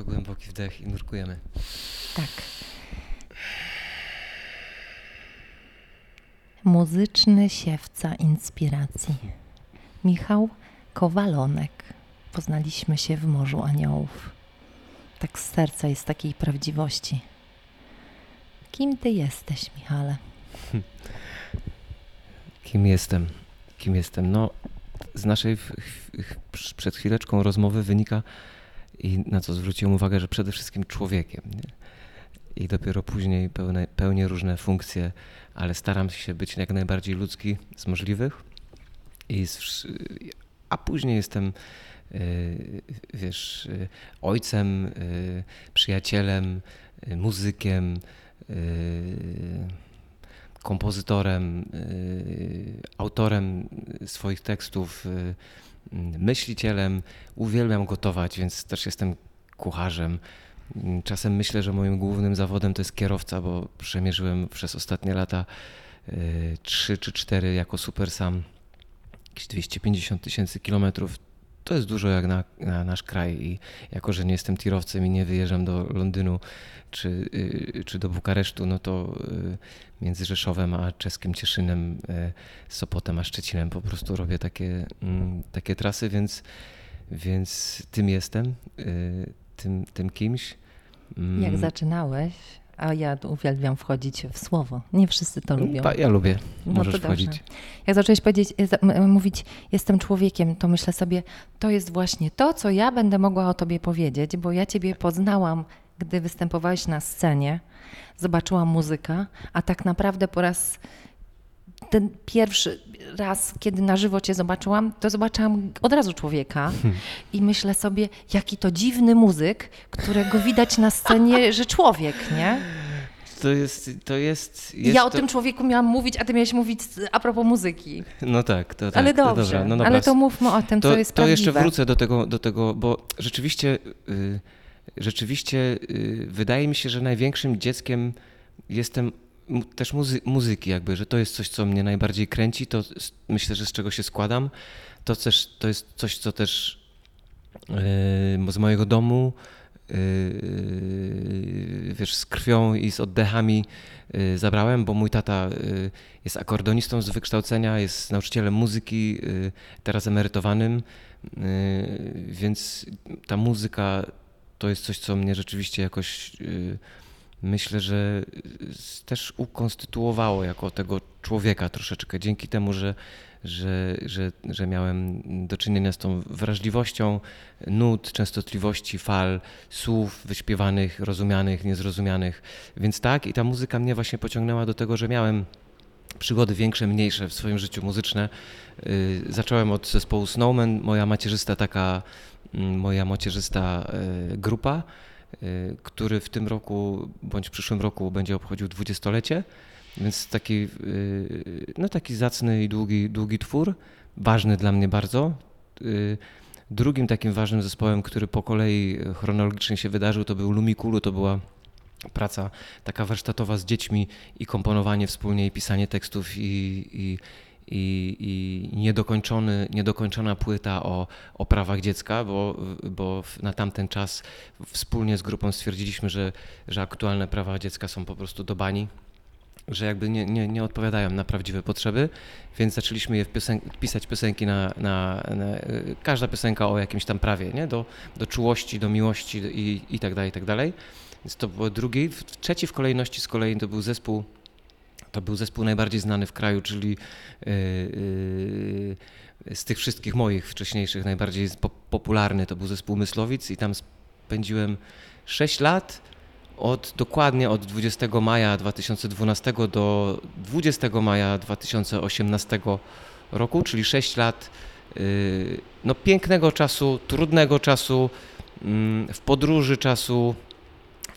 to głęboki wdech i nurkujemy. Tak. Muzyczny siewca inspiracji. Michał Kowalonek. Poznaliśmy się w Morzu Aniołów. Tak z serca jest takiej prawdziwości. Kim ty jesteś, Michale? Kim jestem? Kim jestem? No, z naszej przed chwileczką rozmowy wynika i na co zwróciłem uwagę, że przede wszystkim człowiekiem. Nie? I dopiero później pełne, pełnię różne funkcje, ale staram się być jak najbardziej ludzki z możliwych. I z, a później jestem, y, wiesz, y, ojcem, y, przyjacielem, muzykiem, kompozytorem, autorem swoich tekstów, myślicielem. Uwielbiam gotować, więc też jestem kucharzem. Czasem myślę, że moim głównym zawodem to jest kierowca, bo przemierzyłem przez ostatnie lata 3 czy 4 jako super sam jakieś 250 tysięcy kilometrów. To jest dużo jak na, na, nasz kraj i jako, że nie jestem tirowcem i nie wyjeżdżam do Londynu czy, y, czy do Bukaresztu, no to y, między Rzeszowem a czeskim Cieszynem, y, Sopotem a Szczecinem po prostu robię takie, mm, takie trasy, więc, więc tym jestem, tym, tym kimś. Jak mm. zaczynałeś, a ja uwielbiam wchodzić w słowo. Nie wszyscy to lubią. Ja lubię. No Możesz no wchodzić. Jak zacząłeś powiedzieć, e, mówić, jestem człowiekiem, to myślę sobie, to jest właśnie to, co ja będę mogła o tobie powiedzieć, bo ja ciebie poznałam, gdy występowałeś na scenie, zobaczyłam muzykę, a tak naprawdę po raz ten pierwszy raz, kiedy na żywo cię zobaczyłam, to zobaczyłam od razu człowieka i myślę sobie, jaki to dziwny muzyk, którego widać na scenie, że człowiek, nie? To jest, to jest, jest ja o to... tym człowieku miałam mówić, a ty miałeś mówić a propos muzyki. No tak, to tak. Ale dobrze, no dobra. ale to mówmy o tym, to, co jest To prawdziwe. jeszcze wrócę do tego, do tego bo rzeczywiście, yy, rzeczywiście yy, wydaje mi się, że największym dzieckiem jestem też muzy muzyki jakby, że to jest coś, co mnie najbardziej kręci, to myślę, że z czego się składam. To też to jest coś, co też yy, z mojego domu, yy, wiesz, z krwią i z oddechami yy, zabrałem, bo mój tata yy, jest akordonistą z wykształcenia, jest nauczycielem muzyki, yy, teraz emerytowanym, yy, więc ta muzyka to jest coś, co mnie rzeczywiście jakoś myślę, że też ukonstytuowało jako tego człowieka troszeczkę, dzięki temu, że, że, że, że miałem do czynienia z tą wrażliwością nut, częstotliwości fal, słów wyśpiewanych, rozumianych, niezrozumianych. Więc tak, i ta muzyka mnie właśnie pociągnęła do tego, że miałem przygody większe, mniejsze w swoim życiu muzyczne. Y, zacząłem od zespołu Snowman, moja macierzysta taka, mm, moja macierzysta y, grupa, Y, który w tym roku bądź w przyszłym roku będzie obchodził dwudziestolecie. Więc taki, y, no taki zacny i długi, długi twór, ważny dla mnie bardzo. Y, drugim takim ważnym zespołem, który po kolei chronologicznie się wydarzył, to był Lumikulu, to była praca taka warsztatowa z dziećmi i komponowanie wspólnie i pisanie tekstów i, i, i, i niedokończony, niedokończona płyta o, o prawach dziecka, bo, bo na tamten czas wspólnie z grupą stwierdziliśmy, że, że aktualne prawa dziecka są po prostu do bani że jakby nie, nie, nie odpowiadają na prawdziwe potrzeby, więc zaczęliśmy je piosen pisać piosenki na, na, na, każda piosenka o jakimś tam prawie, nie? Do, do czułości, do miłości i, i tak dalej, i tak dalej. Więc to było drugi. Trzeci w kolejności z kolei to był zespół to był zespół najbardziej znany w kraju, czyli yy, yy, z tych wszystkich moich wcześniejszych najbardziej popularny to był zespół Myslowic i tam spędziłem 6 lat od dokładnie od 20 maja 2012 do 20 maja 2018 roku, czyli 6 lat yy, no, pięknego czasu, trudnego czasu, mm, w podróży czasu,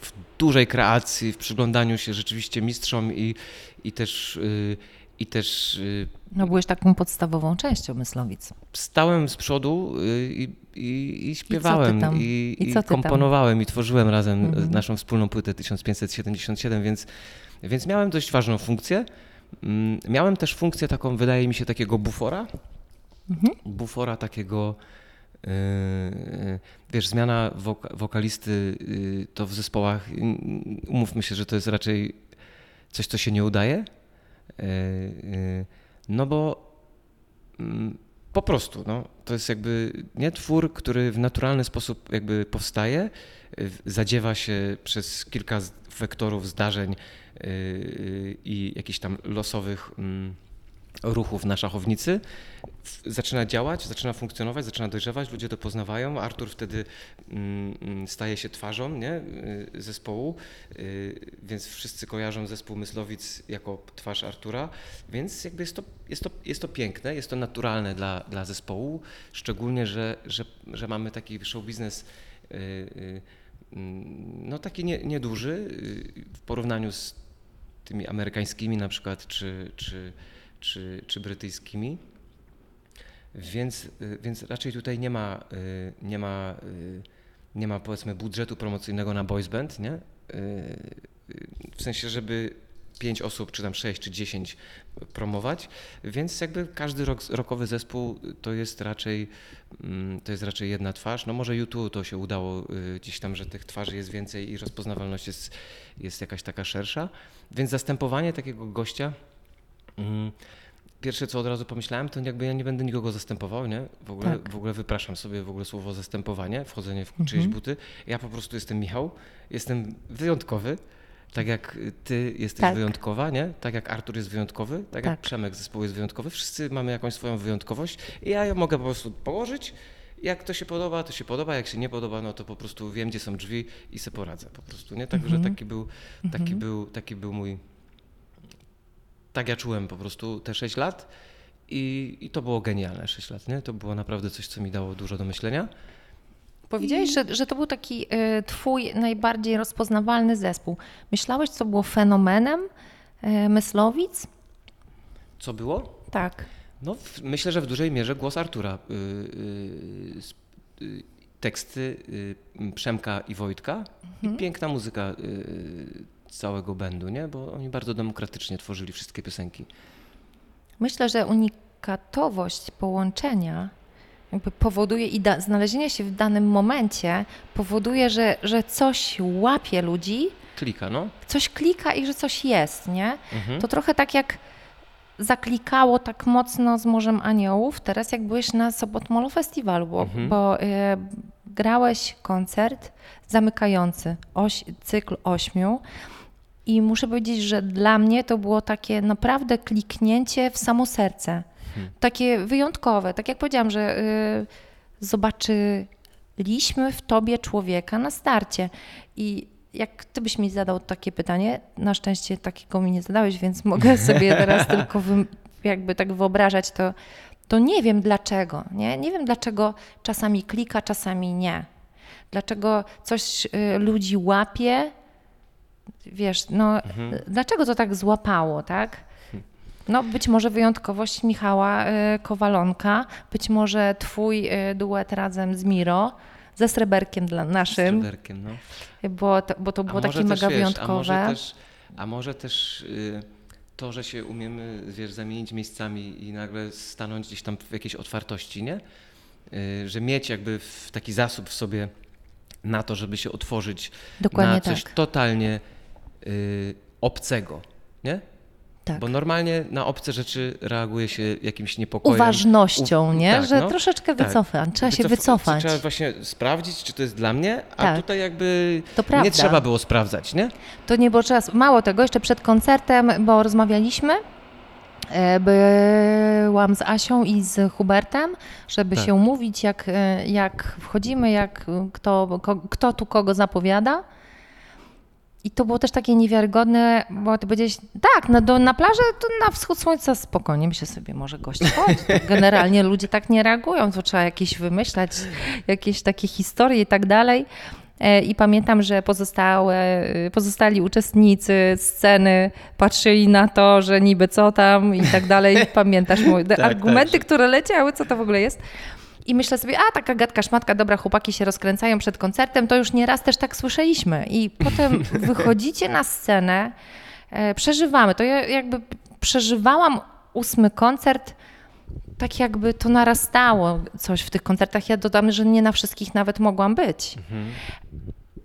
w dużej kreacji, w przyglądaniu się rzeczywiście mistrzom i, i też. Y, I też y, no byłeś taką podstawową częścią Myslowic. Stałem z przodu y, i, i, i śpiewałem, i, i, i komponowałem, i tworzyłem razem mhm. naszą wspólną płytę 1577, więc, więc miałem dość ważną funkcję. Mm, miałem też funkcję taką, wydaje mi się, takiego bufora. Mhm. Bufora takiego Wiesz, zmiana wok wokalisty to w zespołach, umówmy się, że to jest raczej coś, co się nie udaje. No bo mm, po prostu, no, to jest jakby nie twór, który w naturalny sposób jakby powstaje, zadziewa się przez kilka wektorów zdarzeń i jakichś tam losowych mm, ruchów na szachownicy, zaczyna działać, zaczyna funkcjonować, zaczyna dojrzewać, ludzie to poznawają. Artur wtedy mm, mm, staje się twarzą nie, y, zespołu, y, więc wszyscy kojarzą zespół Myslowic jako twarz Artura, więc jakby jest to, jest to, jest to piękne, jest to naturalne dla, dla zespołu, szczególnie, że, że, że mamy taki show biznes y, mm, no taki nie, nieduży w porównaniu z tymi amerykańskimi na przykład, czy, czy czy, czy brytyjskimi. Więc, y, więc raczej tutaj nie ma, y, nie ma, y, nie ma powiedzmy budżetu promocyjnego na boys band, nie? W sensie, żeby pięć osób, czy tam sześć, czy dziesięć promować, więc jakby każdy rok, rokowy zespół to jest raczej mm, to jest raczej jedna twarz. No może YouTube to się udało gdzieś tam, że tych twarzy jest więcej i rozpoznawalność jest, jest jakaś taka szersza, więc zastępowanie takiego gościa pierwsze, co od razu pomyślałem, to jakby ja nie będę nikogo zastępował, nie? W ogóle, tak. w ogóle wypraszam sobie w ogóle słowo zastępowanie, wchodzenie w mhm. czyjeś buty. Ja po prostu jestem Michał, jestem wyjątkowy, tak jak ty jesteś tak. wyjątkowa, nie? Tak jak Artur jest wyjątkowy, tak, tak, jak Przemek zespołu jest wyjątkowy. Wszyscy mamy jakąś swoją wyjątkowość i ja ją mogę po prostu położyć. Jak to się podoba, to się podoba, jak się nie podoba, no to po prostu wiem, gdzie są drzwi i se poradzę po prostu, nie? Także mhm. taki był, taki mhm. był, taki był mój tak ja czułem po prostu te 6 lat i, i to było genialne 6 lat, nie? To było naprawdę coś, co mi dało dużo do myślenia. Powiedziałeś, że, że to był taki y, twój najbardziej rozpoznawalny zespół. Myślałeś, co było fenomenem y, Myslowic? Co było? Tak. No, w, myślę, że w dużej mierze głos Artura. Y, y, y teksty y, Przemka i Wojtka mhm. i piękna muzyka całego będu, nie? bo oni bardzo demokratycznie tworzyli wszystkie piosenki. Myślę, że unikatowość połączenia jakby powoduje i znalezienie się w danym momencie powoduje, że, że coś łapie ludzi. Klika, no. Coś klika i że coś jest, nie? Mhm. To trochę tak jak zaklikało tak mocno z Morzem Aniołów, teraz jak byłeś na Sobotmolu Festiwalu, bo, mhm. bo y, grałeś koncert zamykający oś, cykl ośmiu i muszę powiedzieć, że dla mnie to było takie naprawdę kliknięcie w samo serce. Hmm. Takie wyjątkowe. Tak jak powiedziałam, że y, zobaczyliśmy w tobie człowieka na starcie. I jak ty byś mi zadał takie pytanie, na szczęście takiego mi nie zadałeś, więc mogę sobie teraz tylko wy, jakby tak wyobrażać, to, to nie wiem dlaczego. Nie? nie wiem dlaczego czasami klika, czasami nie. Dlaczego coś y, ludzi łapie, wiesz, no mhm. dlaczego to tak złapało, tak? No być może wyjątkowość Michała y, Kowalonka, być może twój y, duet razem z Miro, ze Sreberkiem dla naszym. Z Sreberkiem, no. Bo to, bo to było takie mega wiesz, wyjątkowe. A może też, a może też y, to, że się umiemy, wiesz, zamienić miejscami i nagle stanąć gdzieś tam w jakiejś otwartości, nie? że mieć jakby taki zasób w sobie na to, żeby się otworzyć Dokładnie na coś tak. totalnie y, obcego, nie? Tak. Bo normalnie na obce rzeczy reaguje się jakimś niepokojem. Uważnością, U, nie? Tak, że no, troszeczkę tak. wycofać. Trzeba Wycof się wycofać. Trzeba właśnie sprawdzić, czy to jest dla mnie, a tak. tutaj jakby nie trzeba było sprawdzać, nie? To nie było czas. Mało tego, jeszcze przed koncertem, bo rozmawialiśmy, byłam z Asią i z Hubertem, żeby tak. się umówić, jak, e, jak wchodzimy, jak kto, kto tu kogo zapowiada. I to było też takie niewiarygodne, bo ty powiedziałeś, tak, na, do, na plażę to na wschód słońca spokojnie. Myślę sobie, może gość chodzi. Generalnie ludzie tak nie reagują, to trzeba jakieś wymyślać, jakieś takie historie i tak dalej. E, I pamiętam, że pozostałe, pozostali uczestnicy sceny patrzyli na to, że niby co tam i tak dalej. Pamiętasz moje tak, argumenty, tak. które leciały, co to w ogóle jest. I myślę sobie, a taka gadka szmatka, dobra, chłopaki się rozkręcają przed koncertem, to już nieraz też tak słyszeliśmy. I potem wychodzicie na scenę, e, przeżywamy. To ja jakby przeżywałam ósmy koncert tak jakby to narastało coś w tych koncertach. Ja dodam, że nie na wszystkich nawet mogłam być. Mhm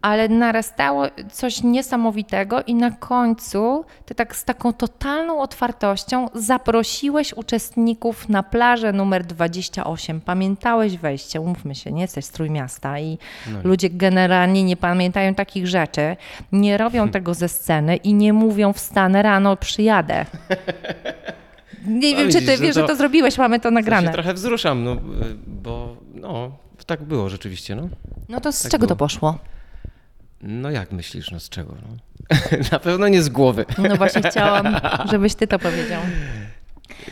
ale narastało coś niesamowitego i na końcu ty tak z taką totalną otwartością zaprosiłeś uczestników na plażę numer 28. Pamiętałeś wejście, umówmy się, nie jesteś z Trójmiasta i no ludzie generalnie nie pamiętają takich rzeczy, nie robią tego ze sceny i nie mówią wstanę rano, przyjadę. Nie no wiem, widzisz, czy ty wiesz, że to, że to zrobiłeś, mamy to nagrane. Ja się trochę wzruszam, no, bo no, tak było rzeczywiście. No, no to z tak czego było. to poszło? No jak myślisz, no z czego? No? Na pewno nie z głowy. No właśnie chciałam, żebyś ty to powiedział.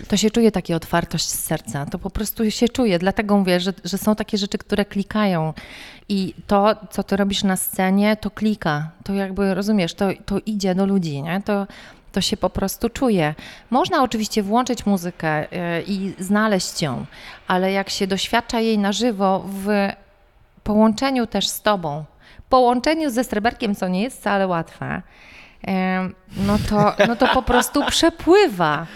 To się czuje takie otwartość z serca, to po prostu się czuje, dlatego mówię, że, że są takie rzeczy, które klikają i to, co ty robisz na scenie, to klika, to jakby, rozumiesz, to, to idzie do ludzi, nie? To, to się po prostu czuje. Można oczywiście włączyć muzykę e, i znaleźć ją, ale jak się doświadcza jej na żywo w połączeniu też z tobą, połączeniu ze Streberkiem, co nie jest wcale łatwe, no to, no to po prostu przepływa.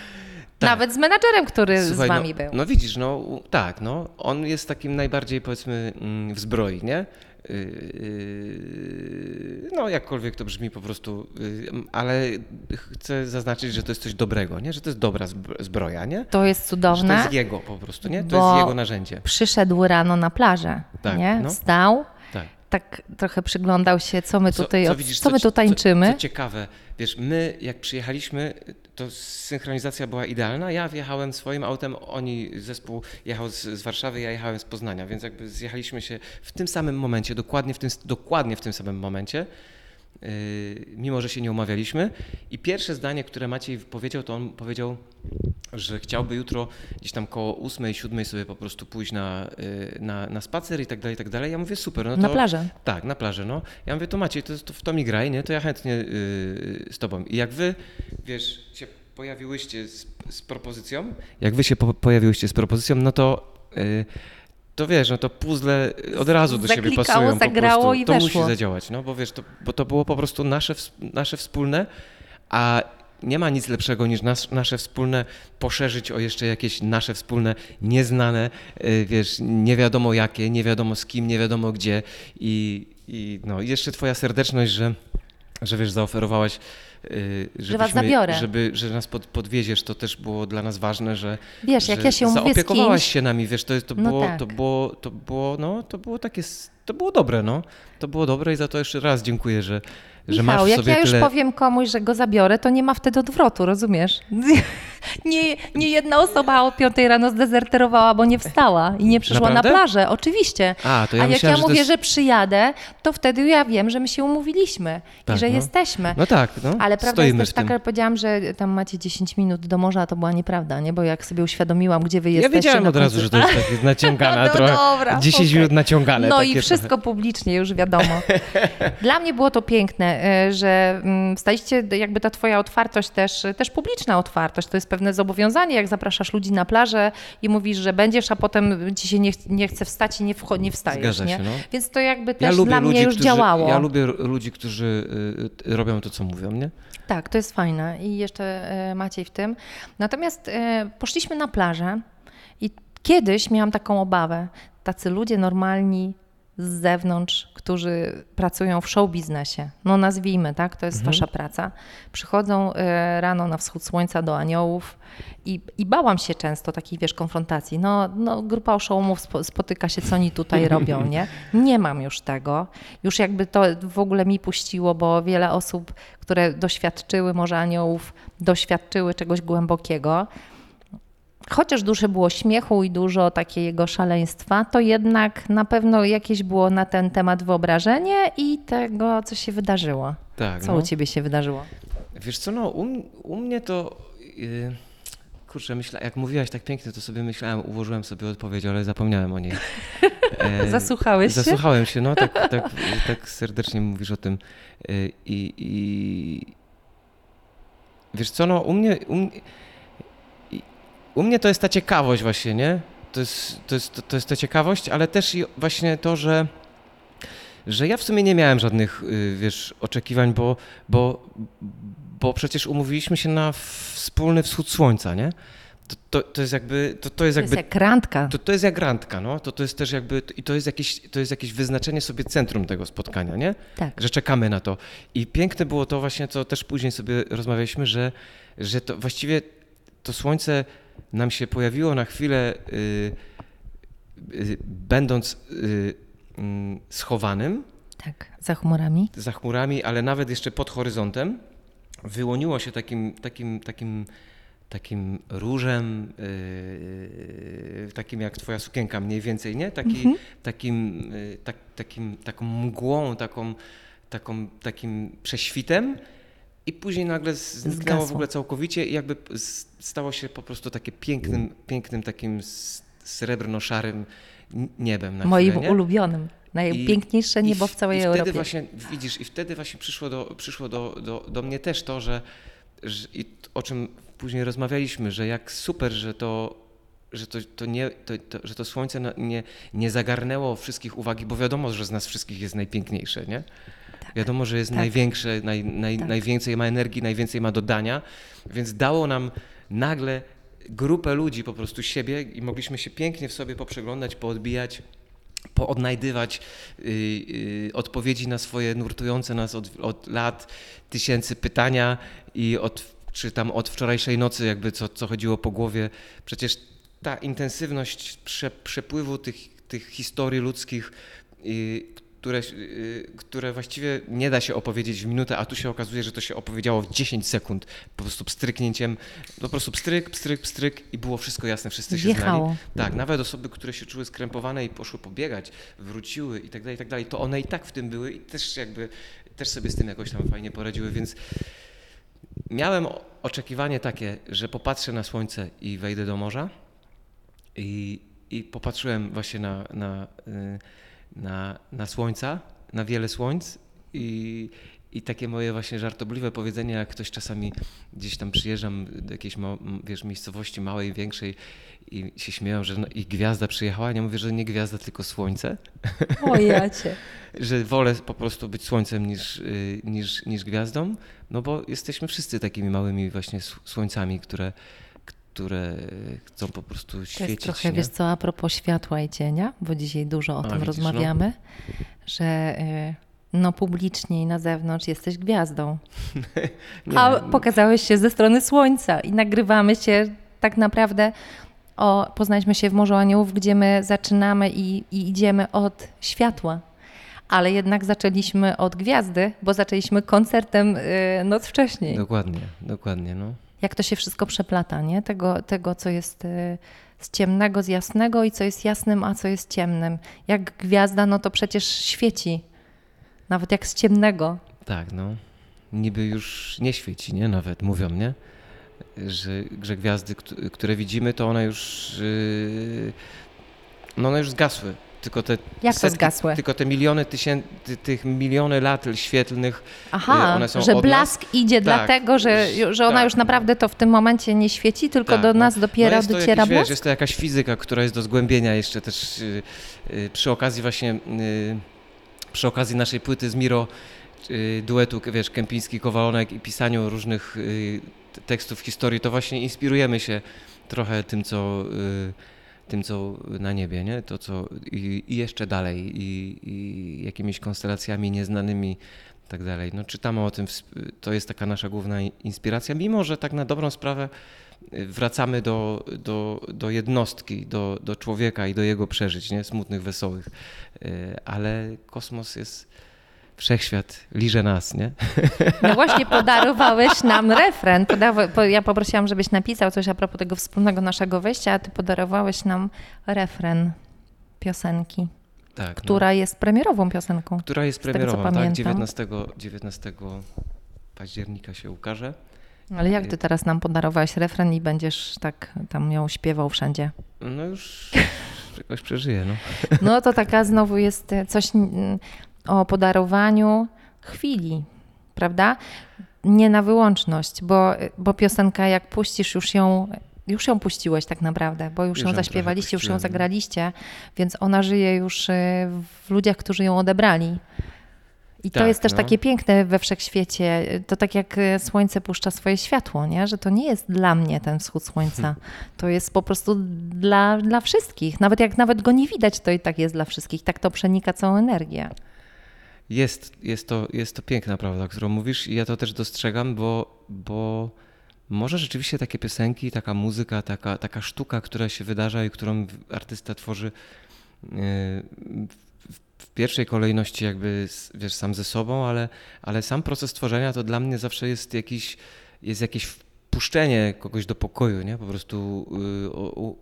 Tak. Nawet z menadżerem, który Słuchaj, z wami no, był. No widzisz, no tak, no, on jest takim najbardziej powiedzmy mm, w zbroi, nie? Y, y, no, jakkolwiek to brzmi po prostu, y, ale chcę zaznaczyć, że to jest coś dobrego, nie? Że to jest dobra zbroja, nie? To jest cudowne. Że to jest jego po prostu, nie? To jest jego narzędzie. Przyszedł rano na plażę, tak, nie? No. Wstał, tak trochę przyglądał się, co my tutaj, co, co, widzisz, co my tu tańczymy. Co, co, ciekawe, wiesz, my jak przyjechaliśmy, to synchronizacja była idealna. Ja wjechałem swoim autem, oni, zespół jechał z, z, Warszawy, ja jechałem z Poznania, więc jakby zjechaliśmy się w tym samym momencie, dokładnie w tym, dokładnie w tym samym momencie. Yy, mimo że się nie umawialiśmy. I pierwsze zdanie, które Maciej powiedział, to on powiedział, że chciałby jutro gdzieś tam koło 8, 7 sobie po prostu pójść na, yy, na, na spacer i tak dalej, i tak dalej. Ja mówię, super. No to, na plażę? Tak, na plażę, no. Ja mówię, to Maciej, to, to w to mi graj, nie? To ja chętnie yy, z tobą. I jak wy, wiesz, się pojawiłyście z, z propozycją, jak wy się po, pojawiłyście z propozycją, no to to wiesz, no to puzzle od razu do siebie pasują. zagrało po prostu. i to weszło. musi zadziałać, no bo wiesz, to, bo to było po prostu nasze, nasze wspólne, a nie ma nic lepszego niż nas, nasze wspólne poszerzyć o jeszcze jakieś nasze wspólne, nieznane, y, wiesz, nie wiadomo jakie, nie wiadomo z kim, nie wiadomo gdzie i, i no, jeszcze twoja serdeczność, że, że wiesz, zaoferowałaś Y, że was zabiorę. Żeby, że nas pod, podwieziesz, to też było dla nas ważne, że, wiesz, jak ja się zaopiekowałaś kimś... się nami, wiesz, to, to, no było, tak. to, było, to było, no, to było takie, to było dobre, no. To było dobre i za to jeszcze raz dziękuję, że, że Michał, masz jak sobie ja już tyle... powiem komuś, że go zabiorę, to nie ma wtedy odwrotu, rozumiesz? Nie, nie jedna osoba o 5 rano zdezerterowała, bo nie wstała i nie przyszła Naprawdę? na plażę, oczywiście. A, to ja A jak myślałem, ja mówię, że, jest... że, przyjadę, to wtedy ja wiem, że my się umówiliśmy tak, i że no. jesteśmy. No tak, no. Ale prawda jest też taka, że powiedziałam, że tam macie 10 minut do morza, to była nieprawda, nie? Bo jak sobie uświadomiłam, gdzie wy jesteście. Ja wiedziałem od razu, że to jest takie naciągane no trochę. Dobra, 10 okay. minut naciągane. No i wszystko publicznie, już wiadomo. Dla mnie było to piękne, e, że mm, staliście, jakby ta twoja otwartość też, też publiczna otwartość, to jest pewne zobowiązanie, jak zapraszasz ludzi na plażę i mówisz, że będziesz, a potem ci się nie, nie chce wstać i nie, wcho, nie wstajesz. Zgadza nie? się, no. Więc to jakby też ja dla ludzi, mnie już którzy, działało. Ja lubię ludzi, którzy y, robią to, co mówią, nie? Tak, to jest fajne i jeszcze Maciej w tym. Natomiast poszliśmy na plażę i kiedyś miałam taką obawę. Tacy ludzie normalni z zewnątrz, którzy pracują w show biznesie, no nazwijmy, tak, to jest mhm. wasza praca, przychodzą e, rano na wschód słońca do aniołów i, i bałam się często takiej, wiesz, konfrontacji. No, no grupa oszołomów spotyka się, co oni tutaj robią, nie? Nie mam już tego. Już jakby to w ogóle mi puściło, bo wiele osób, które doświadczyły może aniołów, doświadczyły czegoś głębokiego, chociaż dużo było śmiechu i dużo takiego szaleństwa, to jednak na pewno jakieś było na ten temat wyobrażenie i tego, co się wydarzyło. Tak, co no. u ciebie się wydarzyło? Wiesz co, no u, u mnie to... Yy... Kurczę, myśla, jak mówiłaś tak pięknie, to sobie myślałem, ułożyłem sobie odpowiedź, ale zapomniałem o niej. E, Zasłuchałeś się? Zasłuchałem się, no tak, tak, tak serdecznie mówisz o tym. E, I, i wiesz co, no u mnie, u mnie u mnie to jest ta ciekawość właśnie, nie? To jest, to jest, to jest ta ciekawość, ale też i właśnie to, że, że ja w sumie nie miałem żadnych, y, wiesz, oczekiwań, bo, bo, bo przecież umówiliśmy się na wspólny wschód słońca, nie? to, to, to jest jakby, to, to jest To jakby jest jak randka. to, to jest jak randka, no. To, to jest też jakby, i to jest, jakieś, to jest jakieś wyznaczenie sobie centrum tego spotkania, nie? Tak. Że czekamy na to. I piękne było to właśnie, co też później sobie rozmawialiśmy, że, że to właściwie to słońce nam się pojawiło na chwilę, y, y, będąc y, mm, schowanym Tak, za chmurami. za chmurami, ale nawet jeszcze pod horyzontem, wyłoniło się takim, takim, takim, takim różem, yy, takim jak twoja sukienka mniej więcej, nie? Taki, takim, yy, tak, takim, taką mgłą, taką, taką, takim prześwitem i później nagle zniknęło w ogóle całkowicie i jakby stało się po prostu takie pięknym, pięknym takim srebrno-szarym niebem na Moim chwilę, nie? ulubionym. Najpiękniejsze I- niebo w całej i Europie. Wtedy właśnie, widzisz, i wtedy właśnie przyszło do, przyszło do, do, do mnie też to, że, że i o czym później rozmawialiśmy, że jak super, że to, że to, to, nie, to, to, że to słońce nie, nie zagarnęło wszystkich uwagi, bo wiadomo, że z nas wszystkich jest najpiękniejsze, nie? Wiadomo, że jest Tak. największe, naj, naj, Tak. najwięcej ma energii, najwięcej ma dodania, więc dało nam nagle grupę ludzi, po prostu siebie i mogliśmy się pięknie w sobie poprzeglądać, poodbijać, poodnajdywać y, y, odpowiedzi na swoje nurtujące nas od, od lat tysięcy pytania i od, czy tam od wczorajszej nocy jakby co, co chodziło po głowie. Przecież ta intensywność prze, przepływu tych, tych historii ludzkich, y, które, y, które właściwie nie da się opowiedzieć w minutę, a tu się okazuje, że to się opowiedziało w 10 sekund, po prostu pstryknięciem, po prostu pstryk, pstryk, pstryk i było wszystko jasne, wszyscy się znali. Wjechało. Tak, nawet osoby, które się czuły skrępowane i poszły pobiegać, wróciły i tak dalej, i tak dalej, to one i tak w tym były i też jakby, też sobie z tym jakoś tam fajnie poradziły, więc miałem oczekiwanie takie, że popatrzę na słońce i wejdę do morza i, i popatrzyłem właśnie na, na, y, na, na słońca, na wiele słońc i, i takie moje właśnie żartobliwe powiedzenie, jak ktoś czasami gdzieś tam przyjeżdżam do jakiejś wiesz, miejscowości małej, większej i się śmieją, że no, i gwiazda przyjechała, ja mówię, że nie gwiazda, tylko słońce, O jacie. że wolę po prostu być słońcem niż, y, niż, niż gwiazdą, no bo jesteśmy wszyscy takimi małymi właśnie słońcami, które, które chcą po prostu To jest świecić. trochę, nie? wiesz co, a propos światła i cienia, bo dzisiaj dużo o A, tym widzisz, no. rozmawiamy, że y, no publicznie i na zewnątrz jesteś gwiazdą. Nie, A pokazałeś się ze strony słońca i nagrywamy się tak naprawdę. O, poznaliśmy się w Morzu Aniołów, gdzie my zaczynamy i, i idziemy od światła. Ale jednak zaczęliśmy od gwiazdy, bo zaczęliśmy koncertem y, noc wcześniej. Dokładnie, dokładnie, no. Jak to się wszystko przeplata, nie? Tego, tego co jest y, z ciemnego, z jasnego i co jest jasnym, a co jest ciemnym. Jak gwiazda, no to przecież świeci. Nawet jak z ciemnego. Tak, no. Niby już nie świeci, nie? Nawet mówią, nie? Że, że gwiazdy, kt- które widzimy, to one już, yy, no one już zgasły. Tylko te Jak to setki, zgasły? Tylko te miliony tysięcy, tych miliony lat świetlnych Aha, Y, one są że od blask idzie Tak, dlatego, że, że- ona tak, już no. naprawdę to w tym momencie nie świeci, tylko Tak, do no. nas dopiero no jest to dociera jakiś, wiesz, blask? Jest to jakaś fizyka, która jest do zgłębienia jeszcze też y, y, przy okazji właśnie, y, przy okazji naszej płyty z Miro, y, duetu, wiesz, Kępiński-Kowalonek i pisaniu różnych y, tekstów historii, to właśnie inspirujemy się trochę tym, co, tym, co na niebie, nie? To, co i, i jeszcze dalej i, i jakimiś konstelacjami nieznanymi i tak dalej. No, czytamy o tym, to jest taka nasza główna inspiracja, mimo że tak na dobrą sprawę y, wracamy do, do, do jednostki, do, do człowieka i do jego przeżyć, nie? smutnych, wesołych. Y, Ale kosmos jest, wszechświat liże nas, nie? No właśnie podarowałeś nam refren. Podawa- po, ja poprosiłam, żebyś napisał coś a propos tego wspólnego naszego wejścia, a ty podarowałeś nam refren piosenki, Tak, no. która jest premierową piosenką. która jest tego, premierową, tak? pamiętam. 19, 19 października się ukaże. Ale jak ty teraz nam podarowałeś refren i będziesz tak tam ją śpiewał wszędzie? No już jakoś przeżyję, no. No to taka znowu jest coś o podarowaniu chwili, prawda? Nie na wyłączność, bo, bo piosenka jak puścisz już ją, już ją puściłeś tak naprawdę, bo już, Już ją zaśpiewaliście, już ją zagraliście, więc ona żyje już e, w ludziach, którzy ją odebrali. I to Tak, jest też no. takie piękne we wszechświecie. To tak jak e, słońce puszcza swoje światło, nie? że to nie jest dla mnie ten wschód słońca. To jest po prostu dla, dla wszystkich. Nawet jak nawet go nie widać, to i tak jest dla wszystkich. Tak to przenika całą energię. Jest, jest, to, jest to piękna prawda, którą mówisz i ja to też dostrzegam, bo, bo może rzeczywiście takie piosenki, taka muzyka, taka, taka sztuka, która się wydarza i którą artysta tworzy yy, w, pierwszej kolejności jakby wiesz, sam ze sobą, ale, ale sam proces tworzenia to dla mnie zawsze jest jakiś, jest jakieś wpuszczenie kogoś do pokoju, nie? Po prostu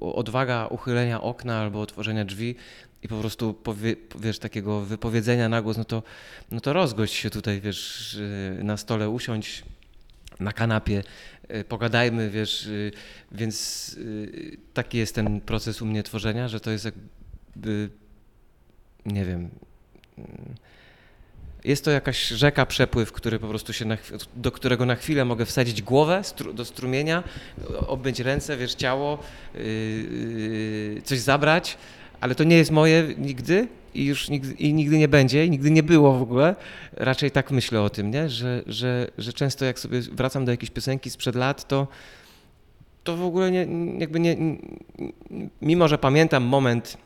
o- odwaga uchylenia okna albo otworzenia drzwi i po prostu powie, wiesz, takiego wypowiedzenia na głos, no to, no to rozgość się tutaj, wiesz, yy, na stole, usiądź na kanapie, yy, pogadajmy, wiesz, yy, więc taki jest ten proces u mnie tworzenia, że to jest jakby, nie wiem, jest to jakaś rzeka, przepływ, który po prostu się na, do którego na chwilę mogę wsadzić głowę stru, do strumienia, obmyć ręce, wiesz, ciało, yy, coś zabrać, ale to nie jest moje nigdy i już nigdy, i nigdy nie będzie i nigdy nie było w ogóle. Raczej tak myślę o tym, nie? Że, że, że często jak sobie wracam do jakiejś piosenki sprzed lat, to to w ogóle nie, jakby nie, mimo że pamiętam moment,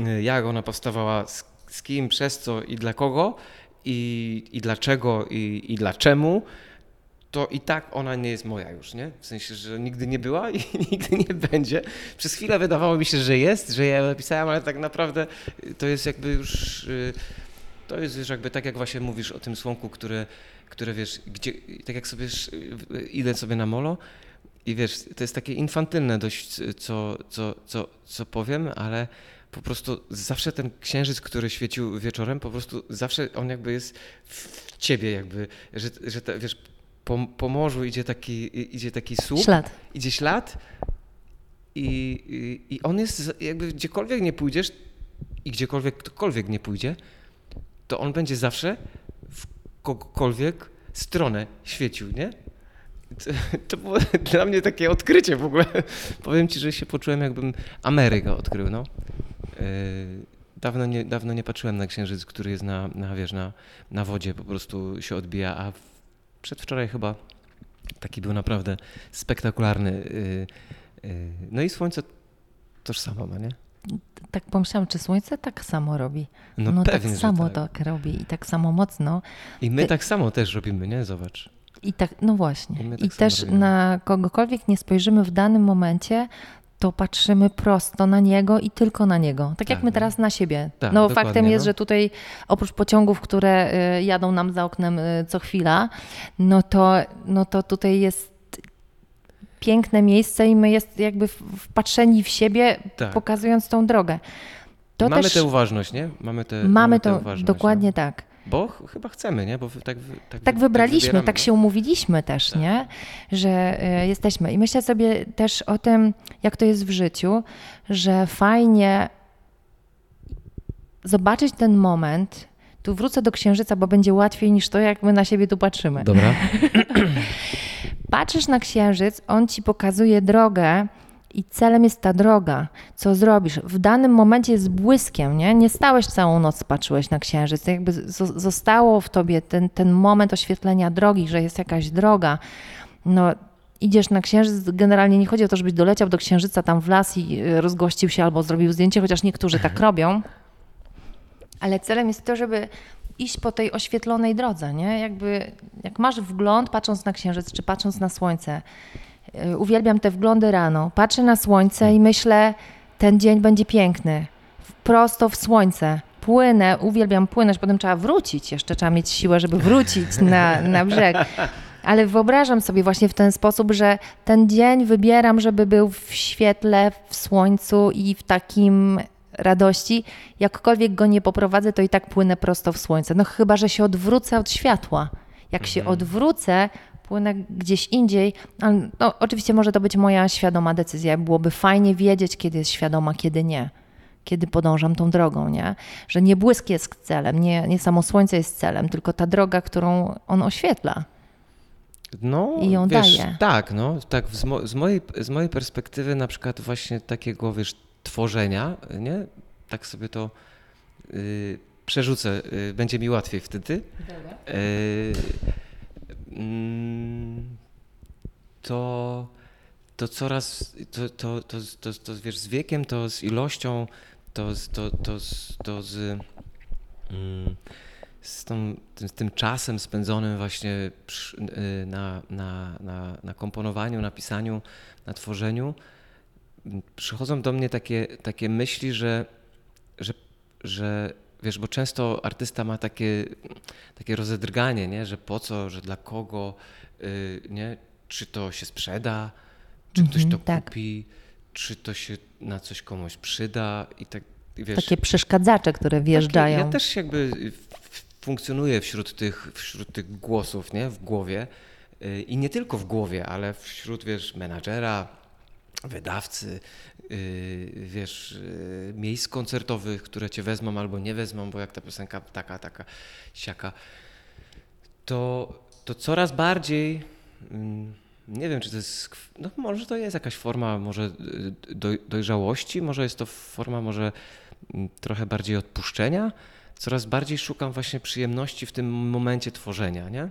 y, jak ona powstawała, z, z kim, przez co i dla kogo, i, i dlaczego, i, i dlaczemu, to i tak ona nie jest moja już, nie? W sensie, że nigdy nie była i nigdy nie będzie. Przez chwilę wydawało mi się, że jest, że ja napisałem, ale tak naprawdę y, to jest jakby już, y, to jest już jakby tak jak właśnie mówisz o tym słonku, które, które wiesz, gdzie, tak jak sobie y, idę sobie na molo i wiesz, to jest takie infantylne dość, co, co, co, co powiem, ale po prostu zawsze ten księżyc, który świecił wieczorem, po prostu zawsze on jakby jest w ciebie jakby, że, że te, wiesz, po, po morzu idzie taki, idzie taki słup, Ślad. idzie ślad i, i, i on jest jakby gdziekolwiek nie pójdziesz i gdziekolwiek ktokolwiek nie pójdzie, to on będzie zawsze w kogokolwiek stronę świecił, nie? To, to było dla mnie takie odkrycie w ogóle. Powiem ci, że się poczułem jakbym Amerykę odkrył, no. Yy, Dawno nie, dawno nie patrzyłem na księżyc, który jest na, na, wiesz, na, na wodzie, po prostu się odbija, a przedwczoraj chyba taki był naprawdę spektakularny. yy, yy, No i słońce tożsamo ma, nie? Tak pomyślałam, czy słońce tak samo robi? No, No pewnie, tak samo tak. tak robi i tak samo mocno. I my Ty- tak samo też robimy, nie? Zobacz. I tak, no właśnie. I I, tak samo też robimy. na kogokolwiek nie spojrzymy w danym momencie, to patrzymy prosto na niego i tylko na niego. Tak jak Tak, my no. teraz na siebie. Tak, no faktem jest, no. że tutaj oprócz pociągów, które y, jadą nam za oknem y, co chwila, no to, no to tutaj jest piękne miejsce i my jest jakby wpatrzeni w siebie, Tak. pokazując tą drogę. To mamy też tę uważność, nie? Mamy, te, mamy tę to uważność, dokładnie no. tak. Bo ch- chyba chcemy, nie? Bo tak, tak, Tak wy- wybraliśmy, tak no. się umówiliśmy też, Tak. nie? Że y, jesteśmy. I myślę sobie też o tym, jak to jest w życiu, że fajnie zobaczyć ten moment. Tu wrócę do księżyca, bo będzie łatwiej niż to, jak my na siebie tu patrzymy. Dobra. Patrzysz na księżyc, on ci pokazuje drogę i celem jest ta droga. Co zrobisz? W danym momencie z błyskiem, nie? Nie stałeś całą noc, patrzyłeś na księżyc. Jakby zo- zostało w tobie ten, ten moment oświetlenia drogi, że jest jakaś droga. No, idziesz na księżyc, generalnie nie chodzi o to, żebyś doleciał do księżyca tam w las i y, rozgościł się albo zrobił zdjęcie, chociaż niektórzy tak robią. Ale celem jest to, żeby iść po tej oświetlonej drodze, nie? Jakby, jak masz wgląd, patrząc na księżyc, czy patrząc na słońce, uwielbiam te wglądy rano, patrzę na słońce i myślę, ten dzień będzie piękny, prosto w słońce, płynę, uwielbiam płynąć, potem trzeba wrócić, jeszcze trzeba mieć siłę, żeby wrócić na, na brzeg. Ale wyobrażam sobie właśnie w ten sposób, że ten dzień wybieram, żeby był w świetle, w słońcu i w takim radości. Jakkolwiek go nie poprowadzę, to i tak płynę prosto w słońce. No chyba, że się odwrócę od światła. Jak się odwrócę, płynę gdzieś indziej. Ale no, oczywiście może to być moja świadoma decyzja. Byłoby fajnie wiedzieć, kiedy jest świadoma, kiedy nie. Kiedy podążam tą drogą, nie? Że nie błysk jest celem, nie, nie samo słońce jest celem, tylko ta droga, którą on oświetla. No, I ją wiesz, daje. Tak, no, tak z, mo- z, mojej, z mojej perspektywy na przykład właśnie takiego, wiesz, tworzenia, nie? Tak sobie to y, przerzucę, y, będzie mi łatwiej wtedy. Dobra. Y, to, to coraz, to, to, to, to, to wiesz, z wiekiem, to z ilością, to, to, to, to z, mm, z, tą, z tym czasem spędzonym właśnie y, na, na, na, na komponowaniu, na pisaniu, na tworzeniu, m, przychodzą do mnie takie, takie myśli, że, że, że wiesz, bo często artysta ma takie, takie rozedrganie, nie? że po co, że dla kogo, y, nie? czy to się sprzeda, czy ktoś Mhm, to tak. kupi, czy to się na coś komuś przyda i tak, wiesz, Takie przeszkadzacze, które wjeżdżają. takie, ja też jakby funkcjonuję wśród tych, wśród tych głosów nie? w głowie y, i nie tylko w głowie, ale wśród wiesz, menadżera, wydawcy, wiesz, y, miejsc koncertowych, które cię wezmą albo nie wezmą, bo jak ta piosenka taka, taka, siaka, to, to coraz bardziej, mm, nie wiem, czy to jest, no może to jest jakaś forma może y, doj, dojrzałości, może jest to forma może mm, trochę bardziej odpuszczenia. Coraz bardziej szukam właśnie przyjemności w tym momencie tworzenia, nie?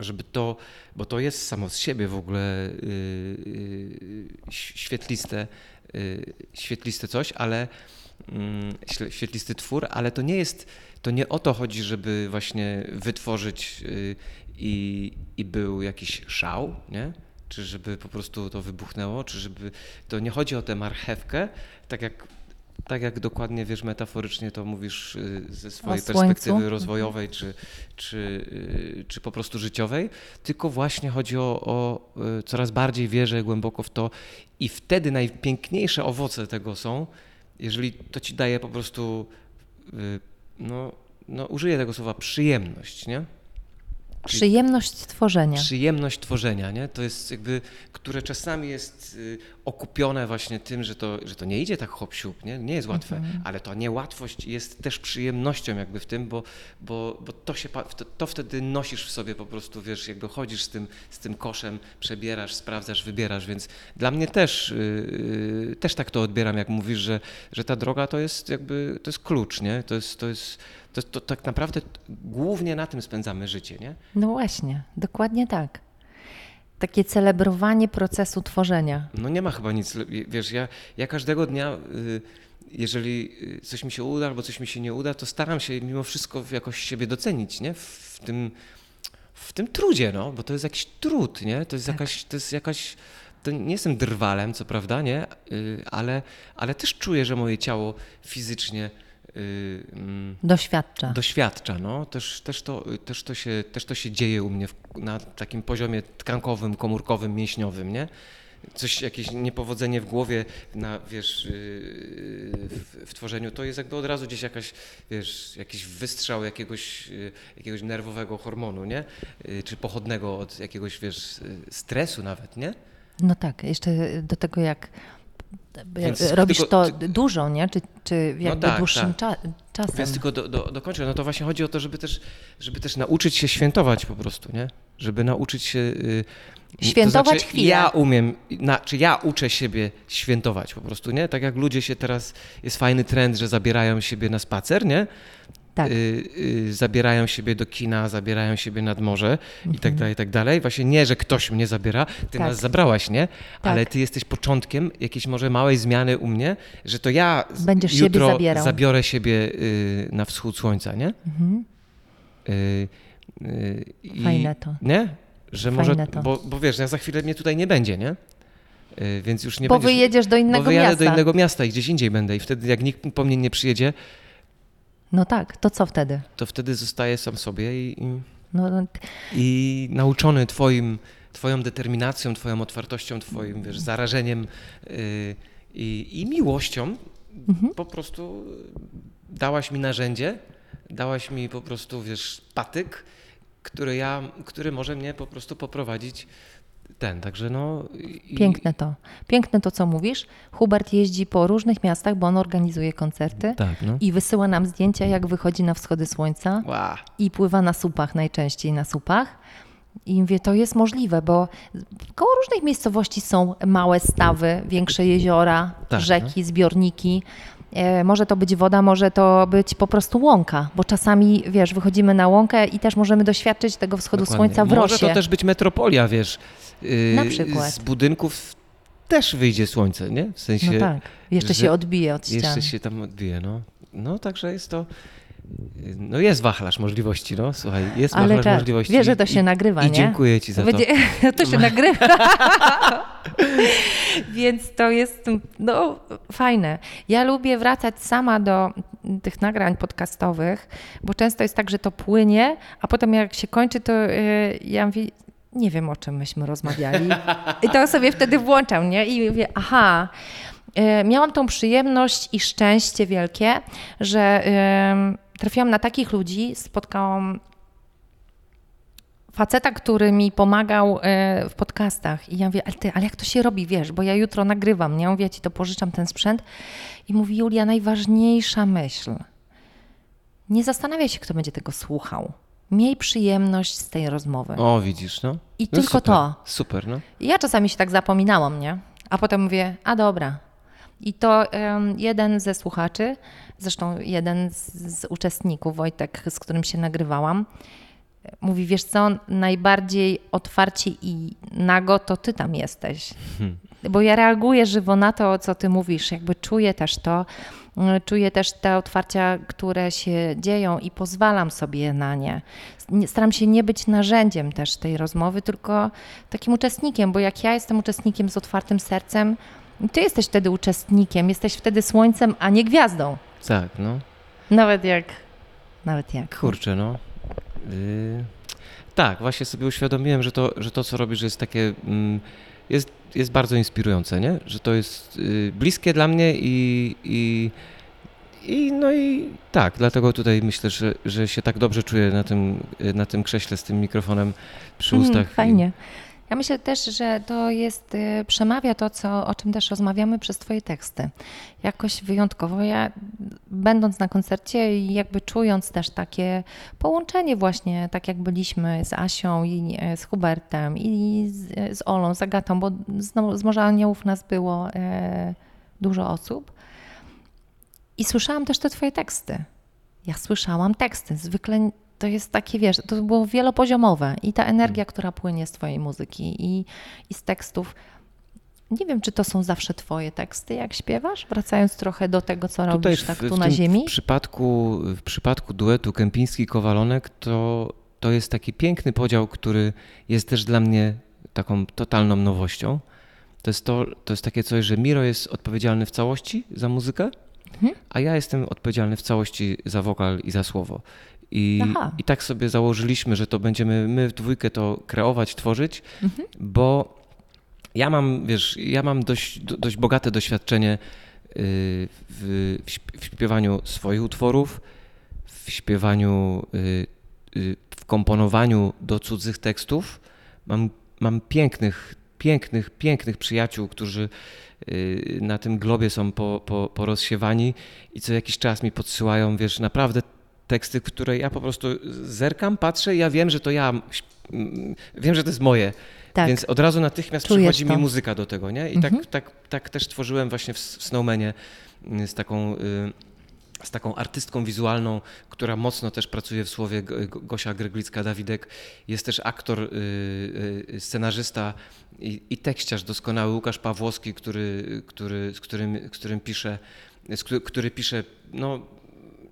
Żeby to, bo to jest samo z siebie w ogóle y, y, ś- świetliste, y, świetliste coś, ale mm, świetlisty twór, ale to nie jest, to nie o to chodzi, żeby właśnie wytworzyć y, i, i był jakiś szał, nie? Czy żeby po prostu to wybuchnęło, czy żeby, to nie chodzi o tę marchewkę, tak jak, tak jak dokładnie, wiesz, metaforycznie to mówisz y, ze swojej perspektywy rozwojowej, czy, czy, y, czy po prostu życiowej, tylko właśnie chodzi o, o y, coraz bardziej wierzę głęboko w to i wtedy najpiękniejsze owoce tego są, jeżeli to ci daje po prostu, no, no użyję tego słowa, przyjemność, nie? Przyjemność tworzenia. Przyjemność tworzenia, nie? To jest jakby, które czasami jest y, okupione właśnie tym, że to, że to nie idzie tak hop siup, nie? Nie jest łatwe, ale ta niełatwość jest też przyjemnością jakby w tym, bo, bo, bo to się, to, to wtedy nosisz w sobie po prostu, wiesz, jakby chodzisz z tym, z tym koszem, przebierasz, sprawdzasz, wybierasz, więc dla mnie też, y, y, też tak to odbieram, jak mówisz, że, że ta droga to jest jakby, to jest klucz, nie? To jest, to jest, to, to tak naprawdę głównie na tym spędzamy życie, nie? No właśnie, dokładnie tak. Takie celebrowanie procesu tworzenia. No nie ma chyba nic, wiesz, ja, ja każdego dnia, y, jeżeli coś mi się uda albo coś mi się nie uda, to staram się mimo wszystko jakoś siebie docenić, nie? W tym, w tym trudzie, no, bo to jest jakiś trud, nie? To jest jakaś, to jest jakaś, to nie jestem drwalem, co prawda, nie? Y, Ale, ale też czuję, że moje ciało fizycznie Doświadcza. doświadcza. No. Też, też, to, też, to się, też to się dzieje u mnie w, na takim poziomie tkankowym, komórkowym, mięśniowym, nie? Coś, jakieś niepowodzenie w głowie, na, wiesz, yy, w, w tworzeniu, to jest jakby od razu gdzieś jakaś, wiesz, jakiś wystrzał jakiegoś, yy, jakiegoś nerwowego hormonu, nie? Czy pochodnego od jakiegoś, wiesz, stresu nawet, nie? No tak, jeszcze do tego jak Więc robisz tylko- to dużo, nie? Czy, czy jakby tak, dłuższym tak. cza- czasem. Więc tylko do, do, dokończę, no to właśnie chodzi o to, żeby też, żeby też nauczyć się świętować po prostu, nie? Żeby nauczyć się... y, Świętować to znaczy, chwilę. Ja umiem, na, czy ja uczę siebie świętować po prostu, nie? Tak jak ludzie się teraz, jest fajny trend, że zabierają siebie na spacer, nie? Tak. Y, y, zabierają siebie do kina, zabierają siebie nad morze i tak dalej, i tak dalej. Właśnie nie, że ktoś mnie zabiera, ty Mhm. Tak. nas zabrałaś, nie? Ale Tak. ty jesteś początkiem jakiejś może małej zmiany u mnie, że to ja Będziesz siebie jutro zabierał. zabiorę siebie y, na wschód słońca, nie? Mhm. Y, y, Fajne to. Nie? Że Fajne może, to. Bo, bo wiesz, ja za chwilę mnie tutaj nie będzie, nie? Y, Więc już nie Bo będziesz... wyjedziesz do innego bo miasta. do innego miasta i gdzieś indziej będę i wtedy jak nikt po mnie nie przyjedzie, No tak, to co wtedy? to wtedy zostaję sam sobie i, i, No, no, i nauczony twoim, twoją determinacją, twoją otwartością, twoim wiesz, zarażeniem y, i, i miłością Mhm. po prostu dałaś mi narzędzie, dałaś mi po prostu, wiesz, patyk, który ja, który może mnie po prostu poprowadzić ten, także no... i- piękne to. Piękne to, co mówisz. Hubert jeździ po różnych miastach, bo on organizuje koncerty Tak, no. i wysyła nam zdjęcia, jak wychodzi na wschody słońca Ła. i pływa na supach, najczęściej na supach. I mówię, to jest możliwe, bo koło różnych miejscowości są małe stawy, większe jeziora, Tak, rzeki, zbiorniki. E, może to być woda, może to być po prostu łąka, bo czasami, wiesz, wychodzimy na łąkę i też możemy doświadczyć tego wschodu Dokładnie. słońca w Może rosie. to też być metropolia, wiesz. Na przykład. Z budynków też wyjdzie słońce, nie? W sensie No tak, jeszcze się odbije od ściany. jeszcze się tam odbije, no. No także jest to, no jest wachlarz możliwości, no słuchaj, jest Ale wachlarz tak, możliwości. wiesz, że to i- się nagrywa, I nie? dziękuję ci za to. Będzie, to się nagrywa. Więc to jest no, fajne. Ja lubię wracać sama do tych nagrań podcastowych, bo często jest tak, że to płynie, a potem jak się kończy, to yy, ja mówię, nie wiem o czym myśmy rozmawiali. I to sobie wtedy włączam, nie? I mówię, aha. Yy, Miałam tą przyjemność i szczęście wielkie, że trafiłam na takich ludzi, spotkałam faceta, który mi pomagał e, w podcastach. I ja mówię, ale ty, ale jak to się robi, wiesz, bo ja jutro nagrywam, nie? Mówię, ci to pożyczam, ten sprzęt. I mówi, Julia, najważniejsza myśl. Nie zastanawiaj się, kto będzie tego słuchał. Miej przyjemność z tej rozmowy. O, widzisz, no. I no tylko super, to. Super, no. Ja czasami się tak zapominałam, nie? A potem mówię, a dobra. I to em, jeden ze słuchaczy, zresztą jeden z, z uczestników, Wojtek, z którym się nagrywałam, mówi, wiesz co, najbardziej otwarcie i nago to ty tam jesteś. Bo ja reaguję żywo na to, co ty mówisz, jakby czuję też to, czuję też te otwarcia, które się dzieją i pozwalam sobie na nie. Staram się nie być narzędziem też tej rozmowy, tylko takim uczestnikiem, bo jak ja jestem uczestnikiem z otwartym sercem, ty jesteś wtedy uczestnikiem, jesteś wtedy słońcem, a nie gwiazdą. Tak, no. Nawet jak, nawet jak. Kurczę, no. Yy, tak, właśnie sobie uświadomiłem, że to, że to co robisz, jest takie. Mm, jest, jest bardzo inspirujące, nie? Że to jest y, bliskie dla mnie i, i, i. No i tak, dlatego tutaj myślę, że, że się tak dobrze czuję na tym, na tym krześle z tym mikrofonem przy Mm, ustach. i- Fajnie. Ja myślę też, że to jest, y, przemawia to, co, o czym też rozmawiamy przez Twoje teksty. Jakoś wyjątkowo. Ja, będąc na koncercie i jakby czując też takie połączenie właśnie, tak jak byliśmy z Asią i e, z Hubertem i z, z Olą, z Agatą, bo z, z Morza Aniołów nas było e, dużo osób. I słyszałam też te Twoje teksty. Ja słyszałam teksty. Zwykle to jest takie, wiesz, to było wielopoziomowe i ta energia, która płynie z Twojej muzyki i, i z tekstów. Nie wiem, czy to są zawsze Twoje teksty, jak śpiewasz, wracając trochę do tego, co Tutaj robisz w, tak tu na tym ziemi. W przypadku, w przypadku duetu Kępiński-Kowalonek to, to jest taki piękny podział, który jest też dla mnie taką totalną nowością. To jest, to, to jest takie coś, że Miro jest odpowiedzialny w całości za muzykę, Mhm. a ja jestem odpowiedzialny w całości za wokal i za słowo. I, Aha. I tak sobie założyliśmy, że to będziemy my w dwójkę to kreować, tworzyć, Mhm. bo ja mam, wiesz, ja mam dość, do- dość bogate doświadczenie yy, w, w śp- w śpiewaniu swoich utworów, w śpiewaniu, yy, yy, w komponowaniu do cudzych tekstów. Mam, mam pięknych, pięknych, pięknych przyjaciół, którzy na tym globie są po, po, porozsiewani i co jakiś czas mi podsyłają, wiesz, naprawdę teksty, które ja po prostu zerkam, patrzę i ja wiem, że to ja, mm, wiem, że to jest moje. Tak. Więc od razu natychmiast Czujesz przychodzi mi to. muzyka do tego, nie? I Mhm. tak, tak, tak też tworzyłem właśnie w, w Snowmanie y, z taką, y, z taką artystką wizualną, która mocno też pracuje w słowie, Gosia Greglicka-Dawidek. Jest też aktor, y, y, scenarzysta i, i tekściarz doskonały Łukasz Pawłowski, który, który, z, którym, z którym pisze, który pisze, no,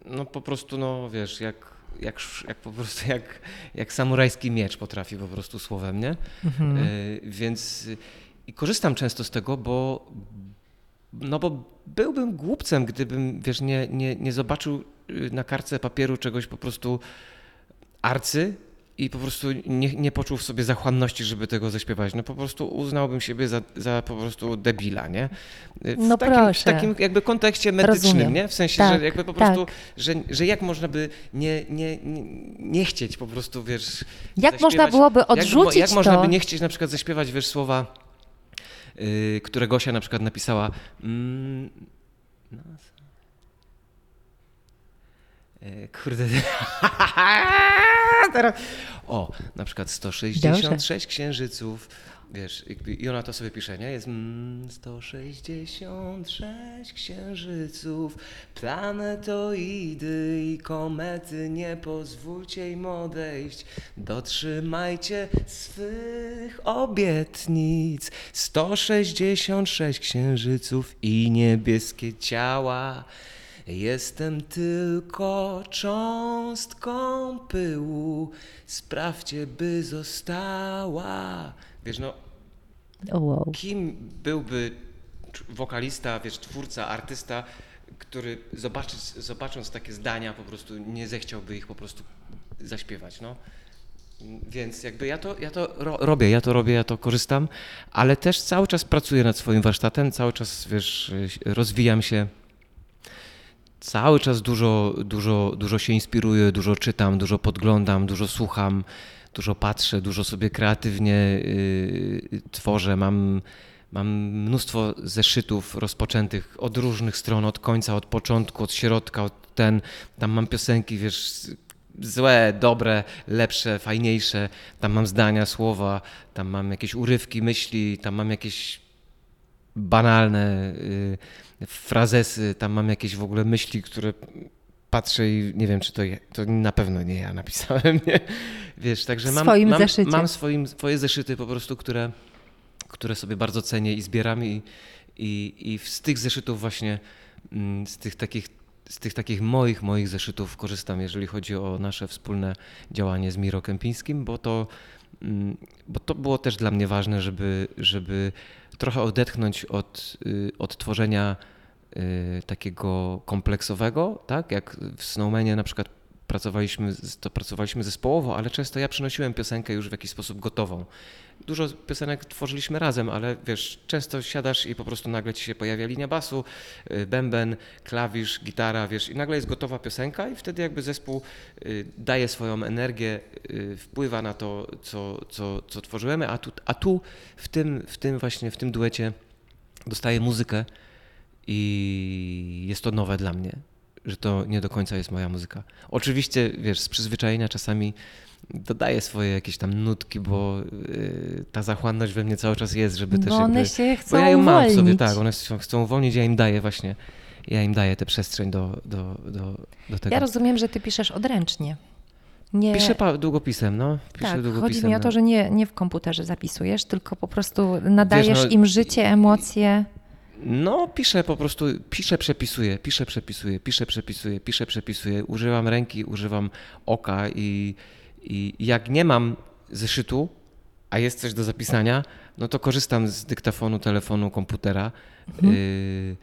no po prostu, no wiesz, jak, jak, jak po prostu jak, jak samurajski miecz potrafi po prostu słowem, nie? Mhm. Y, Więc i korzystam często z tego, bo no bo byłbym głupcem, gdybym, wiesz, nie, nie, nie zobaczył y, na kartce papieru czegoś po prostu arcy i po prostu nie, nie poczuł w sobie zachłanności, żeby tego zaśpiewać. No po prostu uznałbym siebie za, za po prostu debila, nie? W No takim, proszę. W takim jakby kontekście medycznym, Rozumiem. nie? W sensie, Tak, że jakby po tak. prostu, że, że jak można by nie, nie, nie, nie chcieć po prostu, wiesz... Jak można byłoby jak, odrzucić jak można to? by nie chcieć na przykład zaśpiewać, wiesz, słowa, yy, które Gosia na przykład napisała. Mm, no, kurde. Teraz. O, na przykład 166 księżyców. Wiesz, i ona to sobie pisze, nie? Jest mm, 166 księżyców, planetoidy i komety, nie pozwólcie im odejść. Dotrzymajcie swych obietnic. 166 księżyców i niebieskie ciała. Jestem tylko cząstką pyłu, sprawdźcie, by została. Wiesz, no, O, wow. kim byłby wokalista, wiesz, twórca, artysta, który zobaczyć, zobacząc takie zdania po prostu nie zechciałby ich po prostu zaśpiewać, no. Więc jakby ja to, ja to ro, robię, ja to robię, ja to korzystam, ale też cały czas pracuję nad swoim warsztatem, cały czas, wiesz, rozwijam się, cały czas dużo, dużo, dużo się inspiruję, dużo czytam, dużo podglądam, dużo słucham, dużo patrzę, dużo sobie kreatywnie y, tworzę. Mam, mam mnóstwo zeszytów rozpoczętych od różnych stron, od końca, od początku, od środka, od ten. Tam mam piosenki, wiesz, złe, dobre, lepsze, fajniejsze. Tam mam zdania, słowa, tam mam jakieś urywki myśli, tam mam jakieś banalne y, frazesy, tam mam jakieś w ogóle myśli, które patrzę i nie wiem, czy to, je, to na pewno nie ja napisałem, nie? Wiesz, także mam, swoim mam, zeszycie. mam swoim, swoje zeszyty po prostu, które, które sobie bardzo cenię i zbieram i, i, i z tych zeszytów właśnie, mm, z tych takich z tych takich moich, moich zeszytów korzystam, jeżeli chodzi o nasze wspólne działanie z Miro Kępińskim, bo to, mm, bo to było też dla mnie ważne, żeby, żeby trochę odetchnąć od, y, od tworzenia takiego kompleksowego, tak? Jak w Snowmanie na przykład pracowaliśmy, to pracowaliśmy zespołowo, ale często ja przynosiłem piosenkę już w jakiś sposób gotową. Dużo piosenek tworzyliśmy razem, ale wiesz, często siadasz i po prostu nagle ci się pojawia linia basu, y, bęben, klawisz, gitara, wiesz, i nagle jest gotowa piosenka i wtedy jakby zespół y, daje swoją energię, y, wpływa na to, co, co, co tworzymy, a tu, a tu w, tym, w tym właśnie, w tym duecie dostaję muzykę i jest to nowe dla mnie, że to nie do końca jest moja muzyka. Oczywiście, wiesz, z przyzwyczajenia czasami dodaję swoje jakieś tam nutki, bo y, ta zachłanność we mnie cały czas jest, żeby też Bo one jakby... się Bo chcą ja ją mam w sobie, tak, one się chcą uwolnić, ja im daję właśnie, ja im daję tę przestrzeń do, do, do, do tego. Ja rozumiem, że ty piszesz odręcznie. Nie, Piszę długopisem, no. Piszę tak, długopisem. chodzi mi o no. to, że nie, nie w komputerze zapisujesz, tylko po prostu nadajesz no, im życie, emocje. No, piszę po prostu, piszę, przepisuję, piszę, przepisuję, piszę, przepisuję, piszę, przepisuję. Używam ręki, używam oka i, i jak nie mam zeszytu, a jest coś do zapisania, no to korzystam z dyktafonu, telefonu, komputera. Mhm. y,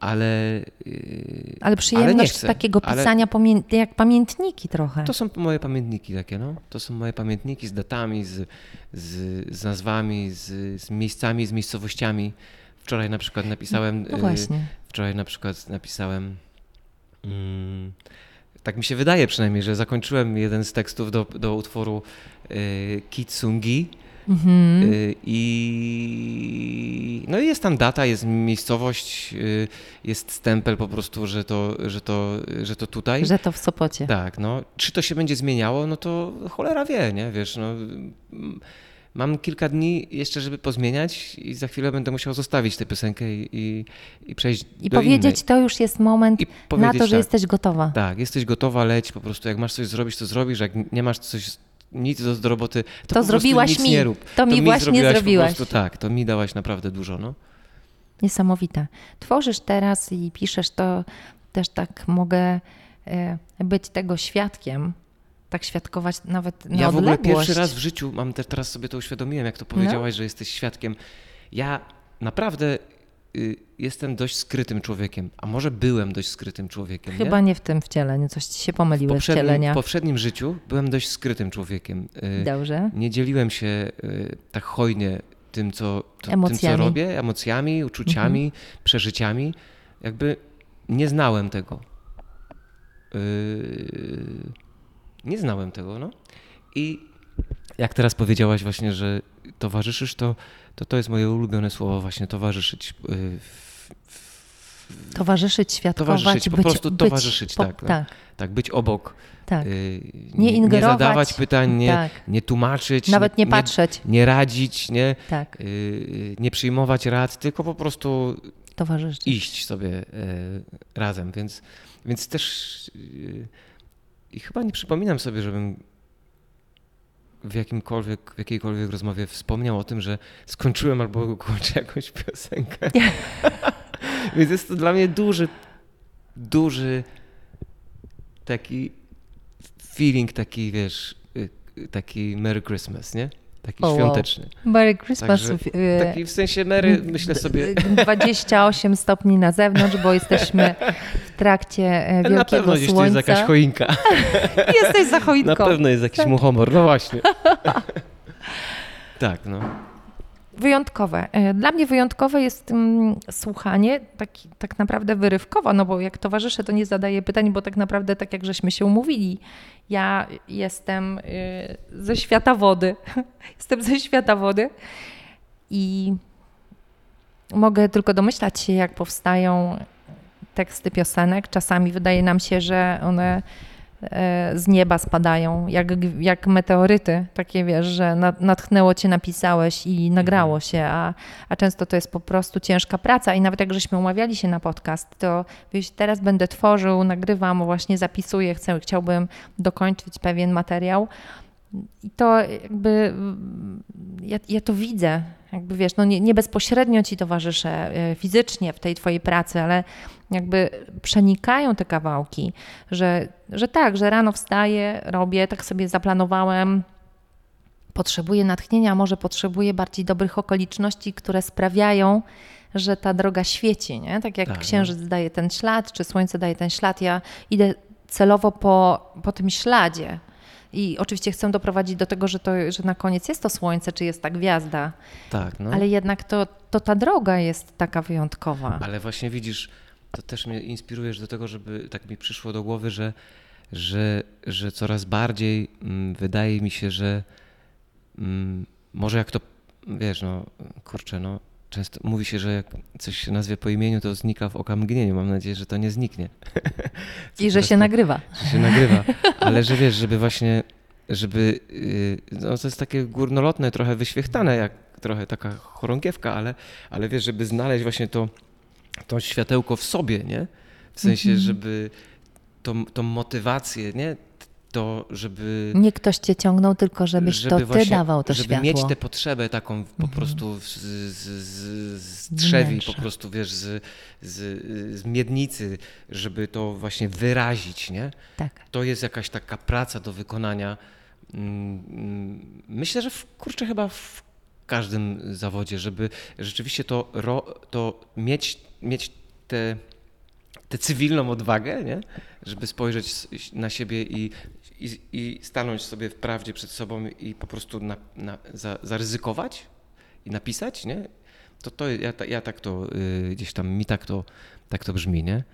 ale, y, Ale przyjemność chcę, takiego ale- pisania pamię- jak pamiętniki trochę. to są moje pamiętniki takie, no. To są moje pamiętniki z datami, z, z, z nazwami, z, z miejscami, z miejscowościami. Wczoraj na przykład napisałem. No y, właśnie. Wczoraj na przykład napisałem. Mm, tak mi się wydaje przynajmniej, że zakończyłem jeden z tekstów do, do utworu y, Kitsungi. Mhm. Y, I no jest tam data, jest miejscowość, y, jest stempel po prostu, że to, że to, że to tutaj. Że to w Sopocie. Tak, no. Czy to się będzie zmieniało, no to cholera wie, nie? Wiesz, no. Mam kilka dni jeszcze, żeby pozmieniać i za chwilę będę musiał zostawić tę piosenkę i, i, i przejść I do powiedzieć, innej. to już jest moment na to, że tak, jesteś gotowa. Tak, jesteś gotowa, leć po prostu. Jak masz coś zrobić, to zrobisz. Jak nie masz coś, nic do, do roboty, to, po prostu zrobiłaś nic mi. nie rób. To mi właśnie zrobiłaś zrobiłaś. Prostu, tak, to mi dałaś naprawdę dużo, no. Niesamowite. Tworzysz teraz i piszesz to, też tak mogę e, być tego świadkiem, tak świadkować nawet na Ja w ogóle odległość. pierwszy raz w życiu, mam te, teraz sobie to uświadomiłem, jak to No. powiedziałaś, że jesteś świadkiem. Ja naprawdę y, jestem dość skrytym człowiekiem, a może byłem dość skrytym człowiekiem. Chyba nie? nie w tym wcieleniu, coś ci się W pomyliły poprzednim, wcielenia. w poprzednim życiu byłem dość skrytym człowiekiem. Y, Dobrze. Nie dzieliłem się y, tak hojnie tym, co, to, tym, co. Mhm. robię, emocjami, uczuciami, przeżyciami. Jakby nie znałem tego. Yy, nie znałem tego, no. I jak teraz powiedziałaś właśnie, że towarzyszysz, to to, to jest moje ulubione słowo właśnie, towarzyszyć yy, w, w, Towarzyszyć, świadkować, towarzyszyć, po być, prostu być, towarzyszyć, po- tak, no. tak, tak, być obok. tak. y, Nie ingerować. zadawać pytań, nie, Tak. nie tłumaczyć. Nawet nie patrzeć. Nie, nie radzić, nie, Tak, y, nie przyjmować rad, tylko po prostu towarzyszyć. iść sobie y, razem. Więc, więc też y, i chyba nie przypominam sobie, żebym w jakimkolwiek, w jakiejkolwiek rozmowie wspomniał o tym, że skończyłem albo kończę jakąś piosenkę. Więc jest to dla mnie duży, duży taki feeling, taki wiesz, y, y, taki Merry Christmas, nie? Taki O, wow. świąteczny. Merry Christmas. Także y, Taki w sensie Merry, myślę sobie, 28 stopni na zewnątrz, bo jesteśmy w trakcie e, wielkiego na pewno gdzieś tu słońca. jest jakaś choinka. Jesteś za choinką. Na pewno jest jakiś muchomor, no właśnie. tak, no. Wyjątkowe. E, Dla mnie wyjątkowe jest mm, słuchanie, taki, tak naprawdę wyrywkowo, no bo jak towarzyszę, to nie zadaję pytań, bo tak naprawdę tak jak żeśmy się umówili, ja jestem y, ze świata wody. jestem ze świata wody i mogę tylko domyślać się, jak powstają teksty piosenek. Czasami wydaje nam się, że one z nieba spadają, jak, jak meteoryty, takie wiesz, że na- natchnęło cię, napisałeś i nagrało się, a, a często to jest po prostu ciężka praca. I nawet jak żeśmy umawiali się na podcast, to wiesz, teraz będę tworzył, nagrywam, właśnie zapisuję, chcę, chciałbym dokończyć pewien materiał i to jakby ja, ja to widzę, jakby wiesz, no nie, nie bezpośrednio ci towarzyszę e, fizycznie w tej twojej pracy, ale jakby przenikają te kawałki, że, że tak, że rano wstaję, robię, tak sobie zaplanowałem, potrzebuję natchnienia, może potrzebuję bardziej dobrych okoliczności, które sprawiają, że ta droga świeci, nie? Tak jak Tak, no. księżyc daje ten ślad, czy słońce daje ten ślad, ja idę celowo po, po tym śladzie. I oczywiście chcę doprowadzić do tego, że, to, że na koniec jest to słońce, czy jest ta gwiazda, Tak, no. ale jednak to, to ta droga jest taka wyjątkowa. Ale właśnie widzisz, to też mnie inspirujesz do tego, żeby tak mi przyszło do głowy, że, że, że coraz bardziej mm, wydaje mi się, że mm, może jak to, wiesz, no kurczę, no często mówi się, że jak coś się nazwie po imieniu, to znika w oka mgnieniu. Mam nadzieję, że to nie zniknie. I że się nagrywa. Że się nagrywa. Ale że wiesz, żeby właśnie, żeby, yy, no to jest takie górnolotne, trochę wyświechtane, jak trochę taka chorągiewka, ale, ale wiesz, żeby znaleźć właśnie to, to światełko w sobie, nie? W sensie, Mhm. żeby tą, tą motywację, nie? To, żeby... Nie ktoś cię ciągnął, tylko żebyś żeby to ty właśnie- dawał to żeby światło. mieć tę potrzebę taką po prostu z, z, z, drzewi, po prostu wiesz, z, z, z miednicy, żeby to właśnie wyrazić, nie? Tak. To jest jakaś taka praca do wykonania. Mm, Myślę, że w, kurczę chyba w każdym zawodzie, żeby rzeczywiście to, to mieć, mieć tę tę cywilną odwagę, nie? żeby spojrzeć na siebie i, i, i stanąć sobie w prawdzie przed sobą i po prostu na, na, za, zaryzykować i napisać, nie? To, to ja, ja tak to y, gdzieś tam mi tak to, tak to brzmi, nie?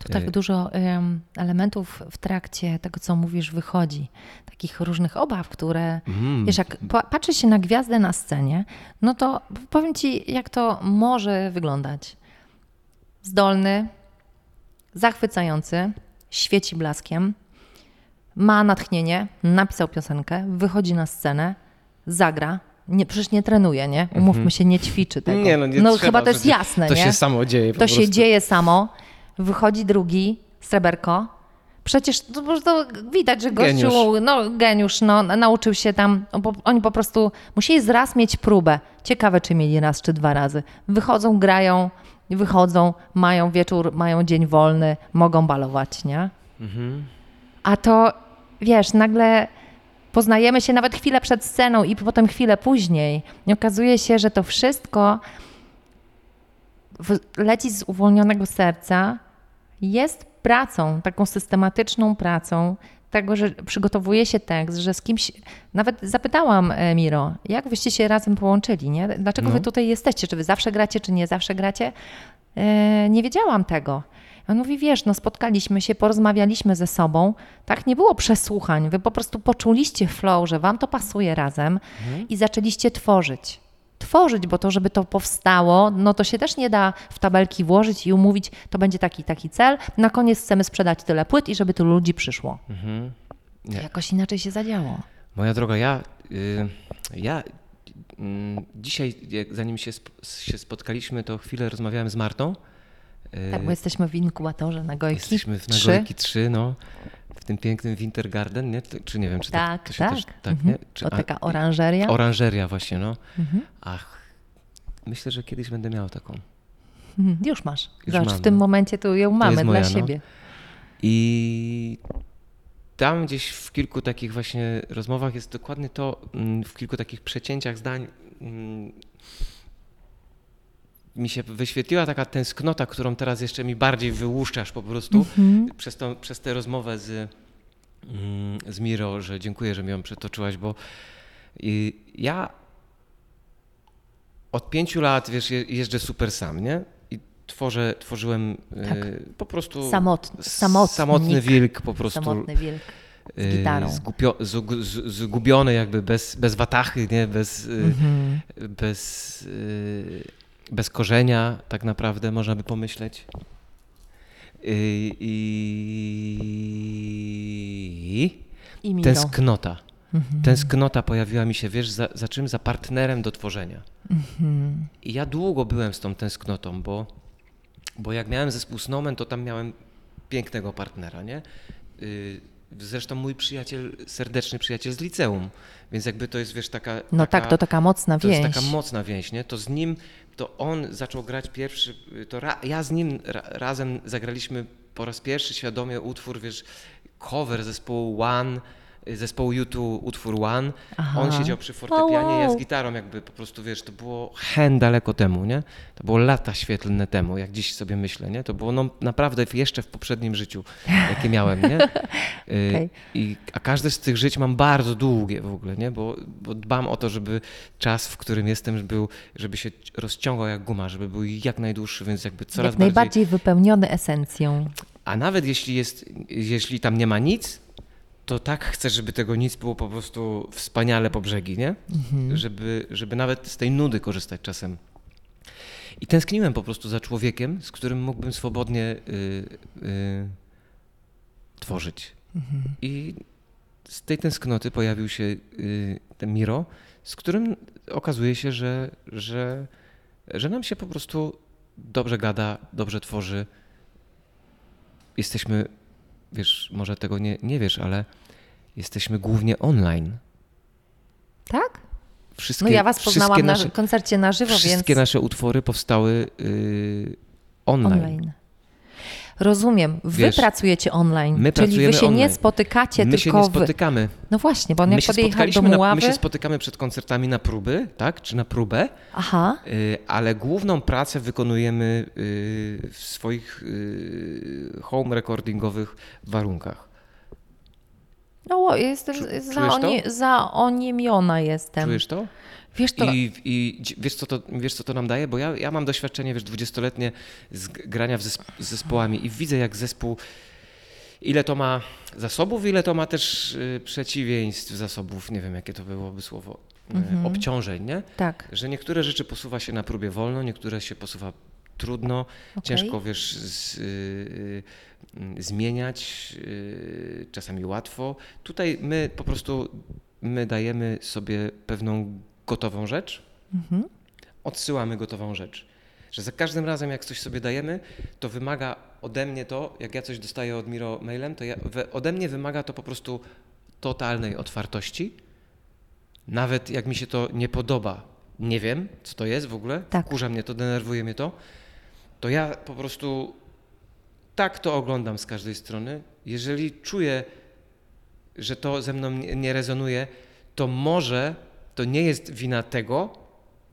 Tu tak dużo em, elementów w trakcie tego, co mówisz, wychodzi. Takich różnych obaw, które. Mm. Wiesz, jak pa- patrzy się na gwiazdę na scenie, no to powiem ci, jak to może wyglądać. Zdolny, zachwycający, świeci blaskiem, ma natchnienie, napisał piosenkę, wychodzi na scenę, zagra. Nie, przecież nie trenuje, nie? Umówmy się, nie ćwiczy tego. Mhm. Nie, no nie trzeba, chyba to jest jasne, To nie? się samo dzieje To się prostu. dzieje samo. Wychodzi drugi, sreberko. Przecież to, prostu widać, że gościu, Geniusz. no geniusz, no, nauczył się tam, bo oni po prostu musieli z raz mieć próbę. Ciekawe, czy mieli raz, czy dwa razy. Wychodzą, grają, wychodzą, mają wieczór, mają dzień wolny, mogą balować, nie? Mhm. A to, wiesz, nagle poznajemy się nawet chwilę przed sceną i potem chwilę później. I okazuje się, że to wszystko leci z uwolnionego serca, jest pracą, taką systematyczną pracą, tego, że przygotowuje się tekst, że z kimś. Nawet zapytałam e, Miro, jak wyście się razem połączyli, nie? Dlaczego No. wy tutaj jesteście? Czy wy zawsze gracie, czy nie zawsze gracie? E, nie wiedziałam tego. On mówi, wiesz, no spotkaliśmy się, porozmawialiśmy ze sobą, tak, nie było przesłuchań, wy po prostu poczuliście flow, że wam to pasuje razem i zaczęliście tworzyć. tworzyć, bo to, żeby to powstało, no to się też nie da w tabelki włożyć i umówić, to będzie taki taki cel. Na koniec chcemy sprzedać tyle płyt i żeby tylu ludzi przyszło. Mhm. Jakoś inaczej się zadziało. Moja droga, ja, y, ja mm, dzisiaj, zanim się, się spotkaliśmy, to chwilę rozmawiałem z Martą. Y, Tak, bo jesteśmy w inkubatorze na Gojki. Jesteśmy w Trzy. Nagorki 3, no, w tym pięknym Winter Garden, nie? To- Czy nie wiem, czy tak, Tak, to się tak. też, tak Mhm. nie? Czy, To a- taka oranżeria. Oranżeria właśnie, no. Mhm. Ach, myślę, że kiedyś będę miał taką. Mhm, Już masz. Już Zobacz, mam, w tym no. momencie tu ją mamy jest dla moja, no. siebie. I tam gdzieś w kilku takich właśnie rozmowach jest dokładnie to, mm, w kilku takich przecięciach zdań mm, mi się wyświetliła taka tęsknota, którą teraz jeszcze mi bardziej wyłuszczasz po prostu Mhm. przez, tą, przez tę rozmowę z, mm, z Miro, że dziękuję, że mi ją przetoczyłaś, bo ja od pięciu lat, wiesz, je- jeżdżę super sam, nie? I tworzę, tworzyłem Tak. e, po prostu Samotny, samotnik, samotny wilk po prostu. Samotny wilk z e, gitarą. Zgupio, zgu- z, zgubiony jakby bez, bez watachy, nie? Bez, e, Mhm. bez, bez korzenia tak naprawdę, można by pomyśleć. I, i I Miro. tęsknota. Mhm. Tęsknota pojawiła mi się, wiesz, za, za czym? Za partnerem do tworzenia. Mhm. I ja długo byłem z tą tęsknotą, bo, bo jak miałem zespół Snowman, to tam miałem pięknego partnera, nie? Y, Zresztą mój przyjaciel, serdeczny przyjaciel z liceum, więc jakby to jest, wiesz, taka... No taka, tak, to taka mocna to więź. jest taka mocna więź, nie? To z nim, to on zaczął grać pierwszy, to ra, ja z nim ra, razem zagraliśmy po raz pierwszy świadomie utwór, wiesz, cover zespołu One, zespołu YouTube utwór One. Aha. On siedział przy fortepianie, ja z wow. gitarą jakby po prostu, wiesz, to było hen daleko temu, nie? To było lata świetlne temu, jak dziś sobie myślę, nie? To było no, naprawdę jeszcze w poprzednim życiu, jakie miałem, nie? Y, Okej. I, a każde z tych żyć mam bardzo długie w ogóle, nie? Bo, bo dbam o to, żeby czas, w którym jestem, był, żeby się rozciągał jak guma, żeby był jak najdłuższy, więc jakby coraz Jak bardziej... najbardziej wypełniony esencją. A nawet jeśli, jest, jeśli tam nie ma nic, to tak chcę, żeby tego nic było po prostu wspaniale po brzegi, nie? Mhm. Żeby, żeby nawet z tej nudy korzystać czasem. I tęskniłem po prostu za człowiekiem, z którym mógłbym swobodnie y, y, tworzyć. Mhm. I z tej tęsknoty pojawił się y, ten Miro, z którym okazuje się, że, że, że nam się po prostu dobrze gada, dobrze tworzy. Jesteśmy, wiesz, może tego nie, nie wiesz, ale jesteśmy głównie online. Tak? Wszystkie, No ja was wszystkie poznałam na koncercie na żywo, Wszystkie więc nasze utwory powstały y, online. online. Rozumiem. Wy Wiesz, pracujecie online, my czyli wy się nie online. spotykacie, My się tylko nie wy. spotykamy. No właśnie, bo on My jak się, podjechał do spotkaliśmy na, Muławy... my się spotykamy przed koncertami na próby, tak? Czy na próbę, Aha, y, ale główną pracę wykonujemy y, w swoich y, home recordingowych warunkach. no jestem Czu- za, oni, zaoniemiona jestem. Czujesz to? Wiesz to, I, i wiesz, co to, wiesz, co to nam daje? Bo ja, ja mam doświadczenie, wiesz, dwudziestoletnie z grania z zespołami i widzę, jak zespół, ile to ma zasobów, ile to ma też y, przeciwieństw zasobów, nie wiem, jakie to byłoby słowo, y, Mhm. obciążeń, nie? tak, Że niektóre rzeczy posuwa się na próbie wolno, niektóre się posuwa trudno, okej. ciężko, wiesz, z, y, y, y, zmieniać, y, czasami łatwo. Tutaj my po prostu, my dajemy sobie pewną gotową rzecz, Mhm. odsyłamy gotową rzecz. Że za każdym razem, jak coś sobie dajemy, to wymaga ode mnie to, jak ja coś dostaję od Miro mailem, to ja, ode mnie wymaga to po prostu totalnej otwartości. Nawet jak mi się to nie podoba, nie wiem, co to jest w ogóle, Tak. kurza mnie to, denerwuje mnie to, to ja po prostu tak to oglądam z każdej strony. Jeżeli czuję, że to ze mną nie rezonuje, to może to nie jest wina tego,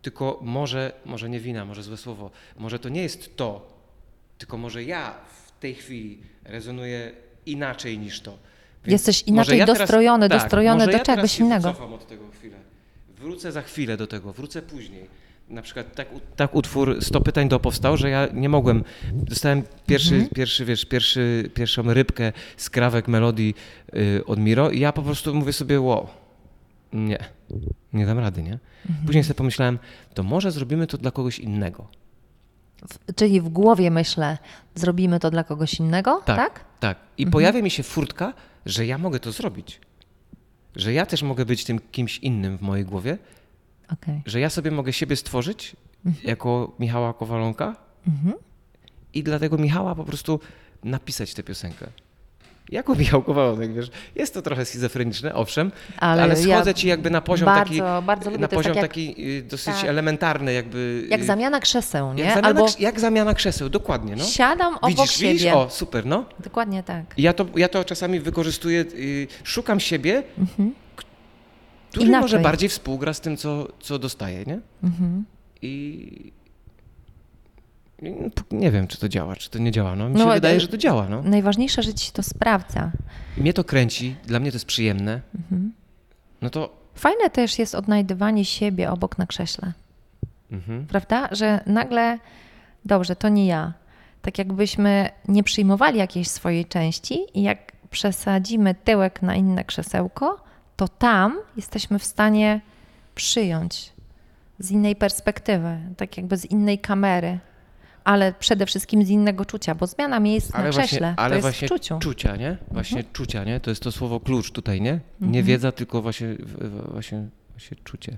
tylko może, może nie wina, może złe słowo, może to nie jest to, tylko może ja w tej chwili rezonuję inaczej niż to. Jesteś może inaczej teraz- dostrojony, tak, dostrojony może do ja teraz czegoś się innego. Wycofam od tego chwilę. Wrócę za chwilę do tego, wrócę później. Na przykład tak, tak utwór 100 pytań do powstał, że ja nie mogłem. Dostałem pierwszy, Mhm. pierwszy wiesz, pierwszy, pierwszą rybkę skrawek melodii y, od Miro i ja po prostu mówię sobie wow. Nie, nie dam rady, nie? Mhm. Później sobie pomyślałem, to może zrobimy to dla kogoś innego. W- Czyli w głowie myślę, zrobimy to dla kogoś innego, tak? Tak. Tak. I pojawia mi się furtka, że ja mogę to zrobić. Że ja też mogę być tym kimś innym w mojej głowie, Okej. że ja sobie mogę siebie stworzyć jako Michała Kowalonka i dla tego Michała po prostu napisać tę piosenkę. Jako Michał Kowalonek, wiesz, jest to trochę schizofreniczne, owszem, Ale ale, ja schodzę ci jakby na poziom bardzo, taki, bardzo lubię na poziom tak jak- taki y, dosyć tak. elementarny jakby. Jak y, zamiana krzeseł, nie? jak zamiana, Albo jak zamiana krzeseł, dokładnie, no. siadam obok Widzisz, siebie. widzisz? O, super, no. Dokładnie tak. Ja to, ja to czasami wykorzystuję, y, szukam siebie, k- który Inaczej. może bardziej współgra z tym, co, co dostaję, nie? Mhm. I nie wiem, czy to działa, czy to nie działa. No, mi No, się wydaje, że to działa. No. Najważniejsze, że ci się to sprawdza. Mnie to kręci, dla mnie to jest przyjemne. No to Fajne też jest odnajdywanie siebie obok na krześle, mhm. prawda? Że nagle, dobrze, to nie ja. Tak jakbyśmy nie przyjmowali jakiejś swojej części i jak przesadzimy tyłek na inne krzesełko, to tam jesteśmy w stanie przyjąć z innej perspektywy, tak jakby z innej kamery, ale przede wszystkim z innego czucia, bo zmiana miejsc na ale krześle właśnie, ale to jest właśnie w czuciu. czucia, nie? Właśnie czucia, nie? To jest to słowo klucz tutaj, nie? Nie wiedza, tylko właśnie, właśnie, właśnie czucie.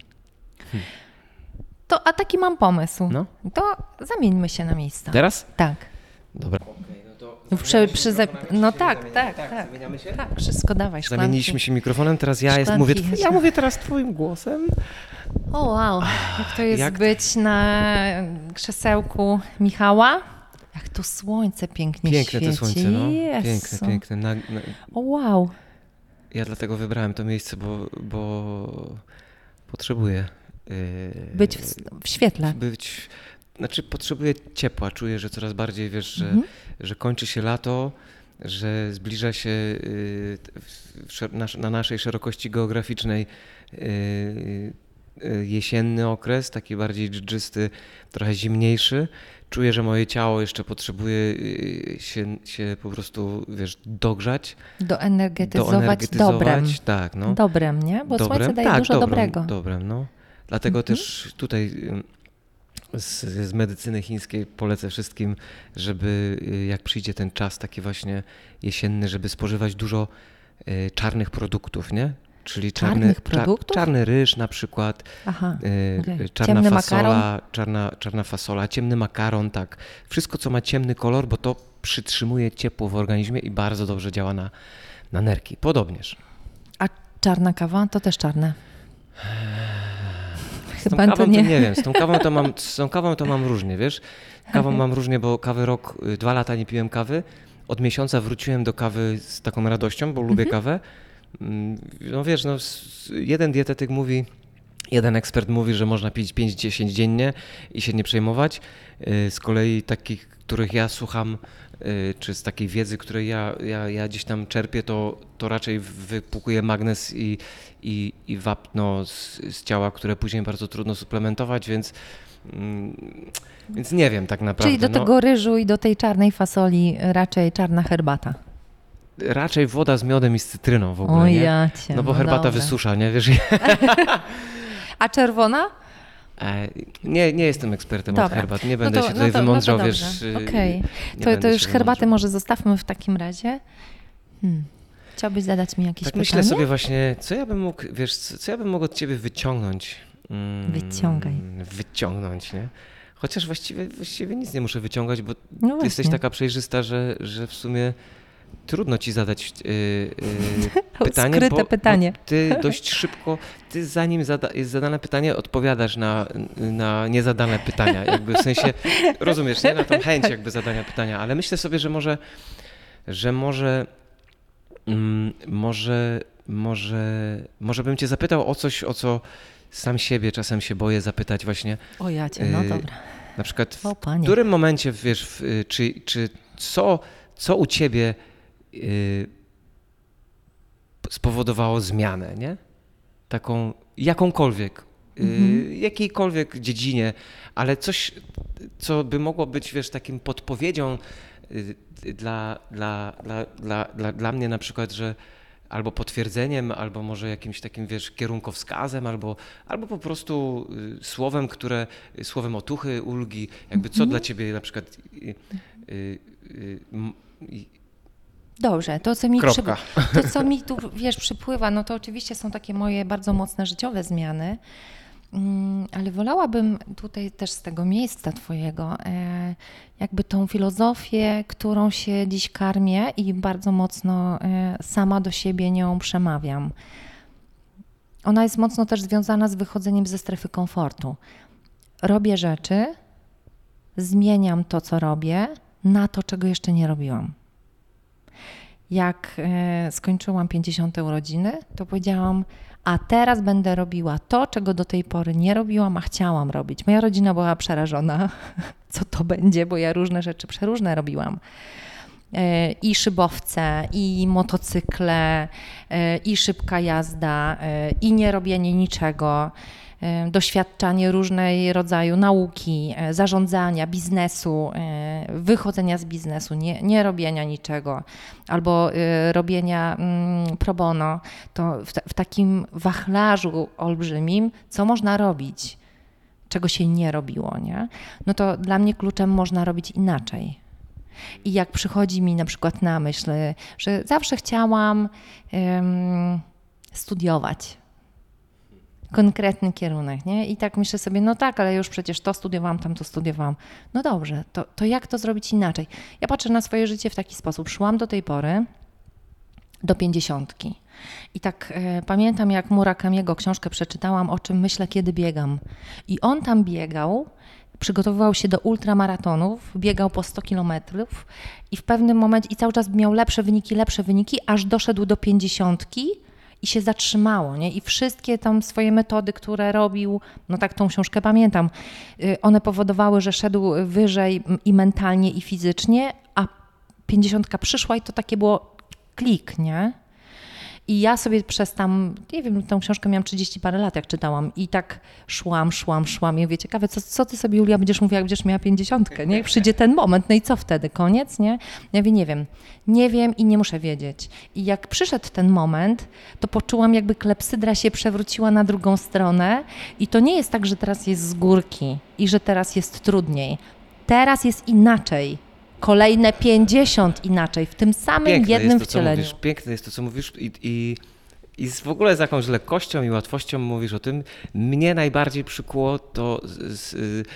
To, a taki mam pomysł. No. To zamieńmy się na miejsca. Teraz? Tak. Dobra. Przy, przy zap... No tak, tak, tak. Zamieniamy się? Tak, wszystko dawaj, szklanki. Zamieniliśmy się mikrofonem, teraz ja jest, mówię, ja mówię teraz twoim głosem. O wow, jak to jest jak- być na krzesełku Michała? Jak to słońce pięknie Piękne świeci. to słońce, no. Piękne, Jezu. piękne. Na, na, O wow. ja dlatego wybrałem to miejsce, bo, bo potrzebuję yy, Być w, w świetle. być, znaczy potrzebuję ciepła, czuję, że coraz bardziej wiesz, że, Mhm. że kończy się lato, że zbliża się szer- na, na naszej szerokości geograficznej yy, yy, jesienny okres, taki bardziej dżdżysty, trochę zimniejszy. Czuję, że moje ciało jeszcze potrzebuje się, się po prostu, wiesz, dogrzać, Doenergetyzować, doenergetyzować. dobrem. Tak, no. Dobrem, nie? Bo słońce daje tak, dużo dobrem, dobrego. Mhm. Dobrem, no. Dlatego też tutaj z, z medycyny chińskiej polecę wszystkim, żeby y, jak przyjdzie ten czas taki właśnie jesienny, żeby spożywać dużo y, czarnych produktów, nie? Czyli czarny, produktów? czarny ryż na przykład, Aha. y, okej. y, czarna Ciemny fasola, makaron? czarna, czarna fasola, ciemny makaron, tak. Wszystko, co ma ciemny kolor, bo to przytrzymuje ciepło w organizmie i bardzo dobrze działa na, na nerki. Podobnież. A czarna kawa to też czarne. Z tą Chyba kawą to nie. nie wiem, z tą kawą to mam, z tą kawą to mam różnie, wiesz? Kawą mam różnie, bo kawy rok, y, dwa lata nie piłem kawy. Od miesiąca wróciłem do kawy z taką radością, bo lubię kawę. Mm, No wiesz, no, jeden dietetyk mówi, jeden ekspert mówi, że można pić 5-10 dziennie i się nie przejmować. Y, Z kolei takich, których ja słucham, czy z takiej wiedzy, której ja, ja, ja gdzieś tam czerpię, to, to raczej wypłukuje magnes i, i, i wapno z, z ciała, które później bardzo trudno suplementować, więc, mm, więc nie wiem tak naprawdę. Czyli do no. tego ryżu i do tej czarnej fasoli raczej czarna herbata. Raczej woda z miodem i z cytryną w ogóle, O nie? ja cię, No bo herbata dobra. wysusza, nie? Wiesz, A czerwona? E, nie, nie jestem ekspertem od Dobra. herbat, nie będę to- się tutaj to- wymądrzał, to wiesz. y, Okej. nie To, to już wymądrzał. może zostawmy w takim razie. Hmm. Chciałbyś zadać mi jakieś Tak pytanie? myślę sobie właśnie, co ja bym mógł, wiesz, co, ja bym mógł od ciebie wyciągnąć? Mm, Wyciągaj. Wyciągnąć, nie? Chociaż właściwie, właściwie nic nie muszę wyciągać, bo No ty jesteś taka przejrzysta, że, że w sumie trudno ci zadać yy, yy, pytanie. Skryte bo, pytanie. Bo ty dość szybko, ty zanim zada, jest zadane pytanie, odpowiadasz na, na niezadane pytania. Jakby w sensie, rozumiesz, nie? Na tą chęć jakby zadania pytania, ale myślę sobie, że może, że może, mm, może, może, może bym cię zapytał o coś, o co sam siebie czasem się boję zapytać właśnie. O ja cię, no Yy, dobra. Na przykład w O którym momencie, wiesz, w, y, czy, czy co, co u ciebie y, spowodowało zmianę, nie? Taką, jakąkolwiek, y, Mhm. jakiejkolwiek dziedzinie, ale coś, co by mogło być, wiesz, takim podpowiedzią y, dla, dla, dla, dla, dla, dla mnie na przykład, że, albo potwierdzeniem, albo może jakimś takim, wiesz, kierunkowskazem, albo, albo po prostu y, słowem, które, słowem otuchy, ulgi, jakby co dla ciebie na przykład y, y, y, Dobrze, to co mi, przy, to, co mi tu wiesz, przypływa, no to oczywiście są takie moje bardzo mocne życiowe zmiany, Mm, ale wolałabym tutaj też z tego miejsca Twojego, e, jakby tą filozofię, którą się dziś karmię i bardzo mocno e, sama do siebie nią przemawiam. Ona jest mocno też związana z wychodzeniem ze strefy komfortu. Robię rzeczy, zmieniam to, co robię, na to, czego jeszcze nie robiłam. Jak e, skończyłam 50 urodziny, to powiedziałam, a teraz będę robiła to, czego do tej pory nie robiłam, a chciałam robić. Moja rodzina była przerażona, co to będzie, bo ja różne rzeczy przeróżne robiłam. E, I szybowce, i motocykle, e, i szybka jazda, i nie robienie niczego doświadczanie różnej rodzaju nauki, e, zarządzania, biznesu, e, wychodzenia z biznesu, nie, nie robienia niczego, albo e, robienia mm, pro bono, to w, w takim wachlarzu olbrzymim, co można robić, czego się nie robiło, nie? no to dla mnie kluczem można robić inaczej. I jak przychodzi mi na przykład na myśl, że zawsze chciałam em, studiować, konkretny kierunek, nie? I tak myślę sobie, no tak, ale już przecież to studiowałam, tam to studiowałam. No dobrze, to, to jak to zrobić inaczej? Ja patrzę na swoje życie w taki sposób. Szłam do tej pory do pięćdziesiątki. I tak e, pamiętam, jak Murakamiego książkę przeczytałam, o czym myślę, kiedy biegam. I on tam biegał, przygotowywał się do ultramaratonów, biegał po 100 kilometrów i w pewnym momencie, i cały czas miał lepsze wyniki, lepsze wyniki, aż doszedł do pięćdziesiątki i się zatrzymało, nie? I wszystkie tam swoje metody, które robił, no tak tą książkę pamiętam, y, one powodowały, że szedł wyżej i mentalnie, i fizycznie, a pięćdziesiątka przyszła i to takie było klik, nie? I ja sobie przez tam, nie wiem, tą książkę miałam 30 parę lat, jak czytałam. I tak szłam, szłam, szłam. I mówię, ciekawe, co, co ty sobie, Julia, będziesz mówiła, jak będziesz miała 50, nie? Przyjdzie ten moment, no i co wtedy? Koniec, nie? Ja mówię, nie wiem. Nie wiem i nie muszę wiedzieć. I jak przyszedł ten moment, to poczułam, jakby klepsydra się przewróciła na drugą stronę. I to nie jest tak, że teraz jest z górki i że teraz jest trudniej. Teraz jest inaczej. Kolejne 50 inaczej, w tym samym Piękne jednym jest to, wcieleniu. mówisz, piękne jest to, co mówisz i, i, i w ogóle z jakąś lekkością i łatwością mówisz o tym. Mnie najbardziej przykuło to z, z,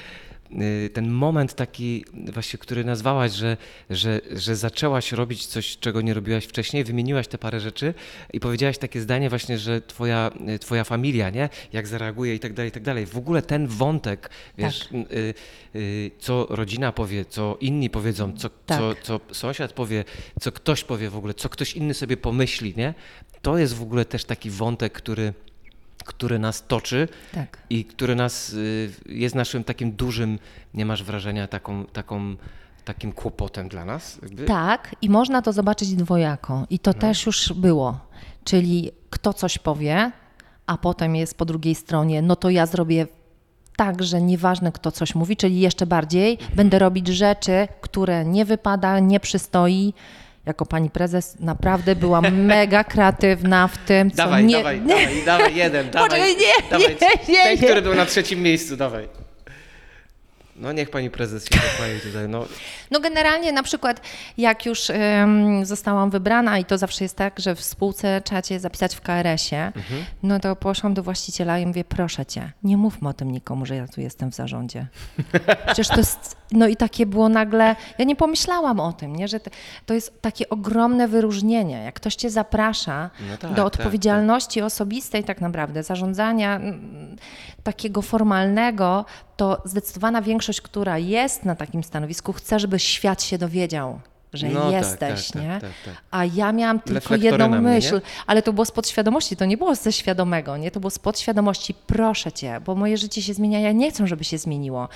ten moment taki właśnie, który nazwałaś, że, że, że zaczęłaś robić coś, czego nie robiłaś wcześniej, wymieniłaś te parę rzeczy i powiedziałaś takie zdanie właśnie, że twoja, y, twoja familia, nie? Jak zareaguje i tak dalej, i tak dalej. W ogóle ten wątek, wiesz, Tak. y, y, co rodzina powie, co inni powiedzą, co, Tak. co, co sąsiad powie, co ktoś powie w ogóle, co ktoś inny sobie pomyśli, nie? To jest w ogóle też taki wątek, który, który nas toczy Tak. i który nas y, jest naszym takim dużym, nie masz wrażenia, taką, taką, takim kłopotem dla nas? Jakby? Tak, i można to zobaczyć dwojako. I to też już było. Czyli kto coś powie, a potem jest po drugiej stronie, no to ja zrobię tak, że nieważne kto coś mówi, czyli jeszcze bardziej będę robić rzeczy, które nie wypada, nie przystoi. Jako pani prezes naprawdę byłam mega kreatywna w tym, co Dawaj, nie... dawaj, dawaj, dawaj, jeden, dawaj. Poczekaj, nie, dawaj, nie, nie, Ten, nie. który był na trzecim miejscu, dawaj. No niech pani prezes się pochwali tutaj, no. No generalnie na przykład jak już em, zostałam wybrana i to zawsze jest tak, że w spółce trzeba cię zapisać w KRS-ie, no to poszłam do właściciela i mówię, proszę cię, nie mówmy o tym nikomu, że ja tu jestem w zarządzie. Przecież to jest, no i takie było nagle, ja nie pomyślałam o tym, nie, że to, jest takie ogromne wyróżnienie, jak ktoś cię zaprasza No tak, do tak, odpowiedzialności osobistej tak naprawdę, zarządzania mm, takiego formalnego, to zdecydowana większość, która jest na takim stanowisku, chce, żeby świat się dowiedział, że No tak, jesteś, tak, tak, nie? tak, tak. A ja miałam tylko jedną mnie, myśl, nie? ale to było z podświadomości, to nie było ze świadomego, nie? To było z podświadomości, proszę cię, bo moje życie się zmienia, ja nie chcę, żeby się zmieniło.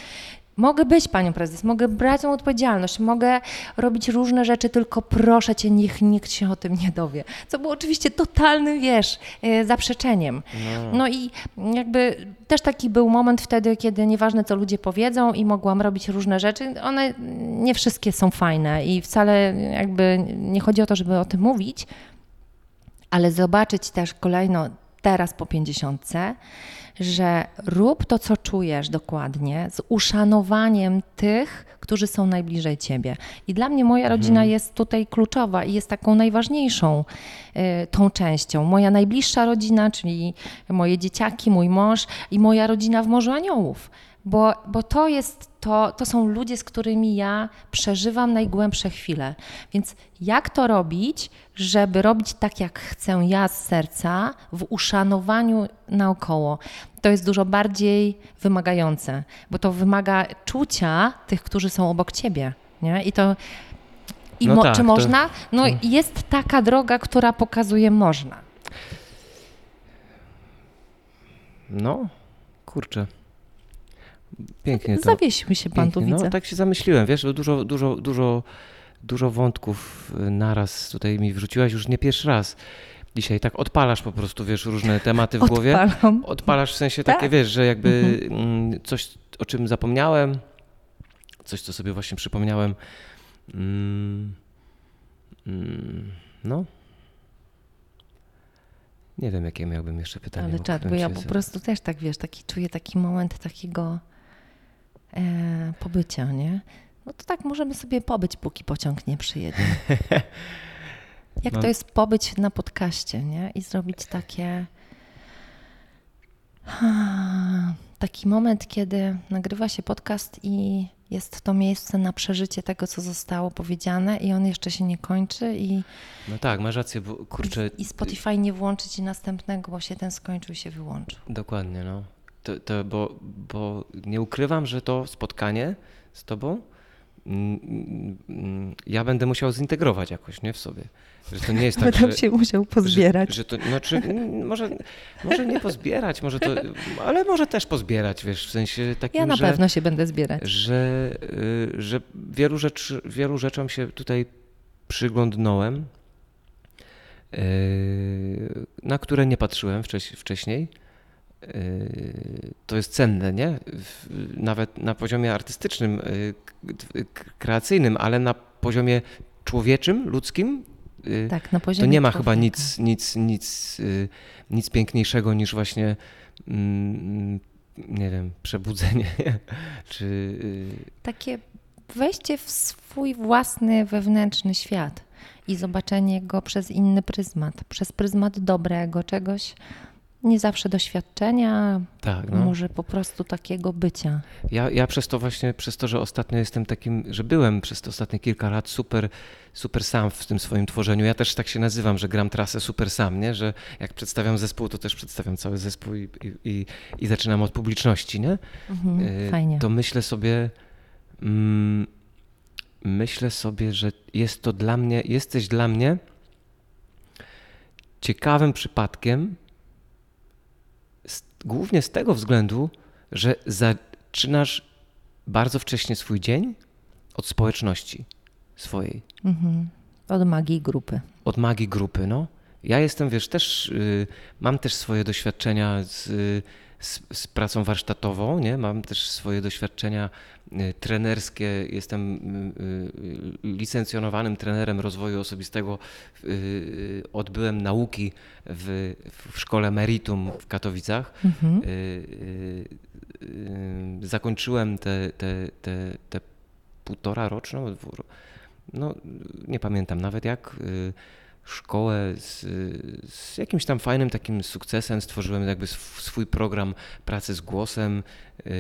Mogę być panią prezes, mogę brać tą odpowiedzialność, mogę robić różne rzeczy, tylko proszę cię, niech nikt się o tym nie dowie. Co było oczywiście totalnym, wiesz, e, zaprzeczeniem. No i jakby też taki był moment wtedy, kiedy nieważne co ludzie powiedzą i mogłam robić różne rzeczy, one nie wszystkie są fajne i wcale jakby nie chodzi o to, żeby o tym mówić, ale zobaczyć też kolejno teraz po pięćdziesiątce, że rób to, co czujesz dokładnie, z uszanowaniem tych, którzy są najbliżej ciebie. I dla mnie moja rodzina Mhm. jest tutaj kluczowa i jest taką najważniejszą y, tą częścią. Moja najbliższa rodzina, czyli moje dzieciaki, mój mąż i moja rodzina w Morzu Aniołów. Bo, bo to jest to, to są ludzie, z którymi ja przeżywam najgłębsze chwile. Więc jak to robić, żeby robić tak, jak chcę ja z serca, w uszanowaniu naokoło? To jest dużo bardziej wymagające, bo to wymaga czucia tych, którzy są obok ciebie. Nie? I to. I No mo- tak, czy można? No jest taka droga, która pokazuje można. No, kurczę. Pięknie to. Zawiesił się pan tu, pięknie. widzę. No, tak się zamyśliłem, wiesz, bo dużo, dużo, dużo, dużo wątków y, naraz tutaj mi wrzuciłaś już nie pierwszy raz. Dzisiaj tak odpalasz po prostu, wiesz, różne tematy w głowie. Odpalam. Odpalasz w sensie Tak. takie, wiesz, że jakby Mhm. mm, coś, o czym zapomniałem, coś, co sobie właśnie przypomniałem. Mm, mm, no. Nie wiem, jakie miałbym jeszcze pytanie. Ale czad, bo ja po prostu też tak, wiesz, taki czuję taki moment takiego e, pobycia, nie? No to tak możemy sobie pobyć, póki pociąg nie przyjedzie. Jak Mam- to jest pobyć na podcaście, nie? I zrobić takie... Taki moment, kiedy nagrywa się podcast i jest to miejsce na przeżycie tego, co zostało powiedziane i on jeszcze się nie kończy i, No tak, masz rację, bo kurczę, i Spotify nie włączyć i następnego, bo się ten skończył i się wyłączył. dokładnie, no. To, to, bo, bo nie ukrywam, że to spotkanie z tobą mm, mm, ja będę musiał zintegrować jakoś, nie w sobie. Że to nie jest tak, Będę że, się musiał pozbierać. Że, że to, znaczy, może, może nie pozbierać, może to, ale może też pozbierać, wiesz, w sensie takim, Ja na że, pewno się będę zbierać. że, y, że wielu, rzeczy, wielu rzeczom się tutaj przyglądnąłem, y, na które nie patrzyłem wcześ- wcześniej. Y, To jest cenne, nie? Nawet na poziomie artystycznym, y, k- kreacyjnym, ale na poziomie człowieczym, ludzkim, y, Tak, na to poziomie nie ma chyba nic, nic, nic, y, nic piękniejszego niż właśnie, mm, nie wiem, przebudzenie, czy y, Takie wejście w swój własny wewnętrzny świat i zobaczenie go przez inny pryzmat, przez pryzmat dobrego czegoś, nie zawsze doświadczenia, tak, no. może po prostu takiego bycia. Ja, ja przez to właśnie, przez to, że ostatnio jestem takim, że byłem przez te ostatnie kilka lat super, super sam w tym swoim tworzeniu. Ja też tak się nazywam, że gram trasę super sam, nie? Że jak przedstawiam zespół, to też przedstawiam cały zespół i, i, i, zaczynam od publiczności, nie? Mhm, Y, fajnie. To myślę sobie, mm, myślę sobie, że jest to dla mnie, jesteś dla mnie ciekawym przypadkiem, głównie z tego względu, że zaczynasz bardzo wcześnie swój dzień od społeczności swojej Mhm. Od magii grupy. od magii grupy, no. Ja jestem, wiesz, też y, mam też swoje doświadczenia z, y, z, z pracą warsztatową, nie? Mam też swoje doświadczenia y, trenerskie. Jestem y, y, licencjonowanym trenerem rozwoju osobistego. Odbyłem nauki w, w szkole Meritum w Katowicach. Mhm. Zakończyłem te, te, te, te półtora roczną, no nie pamiętam nawet jak, szkołę z, z jakimś tam fajnym takim sukcesem. Stworzyłem jakby sw- swój program pracy z głosem y, y,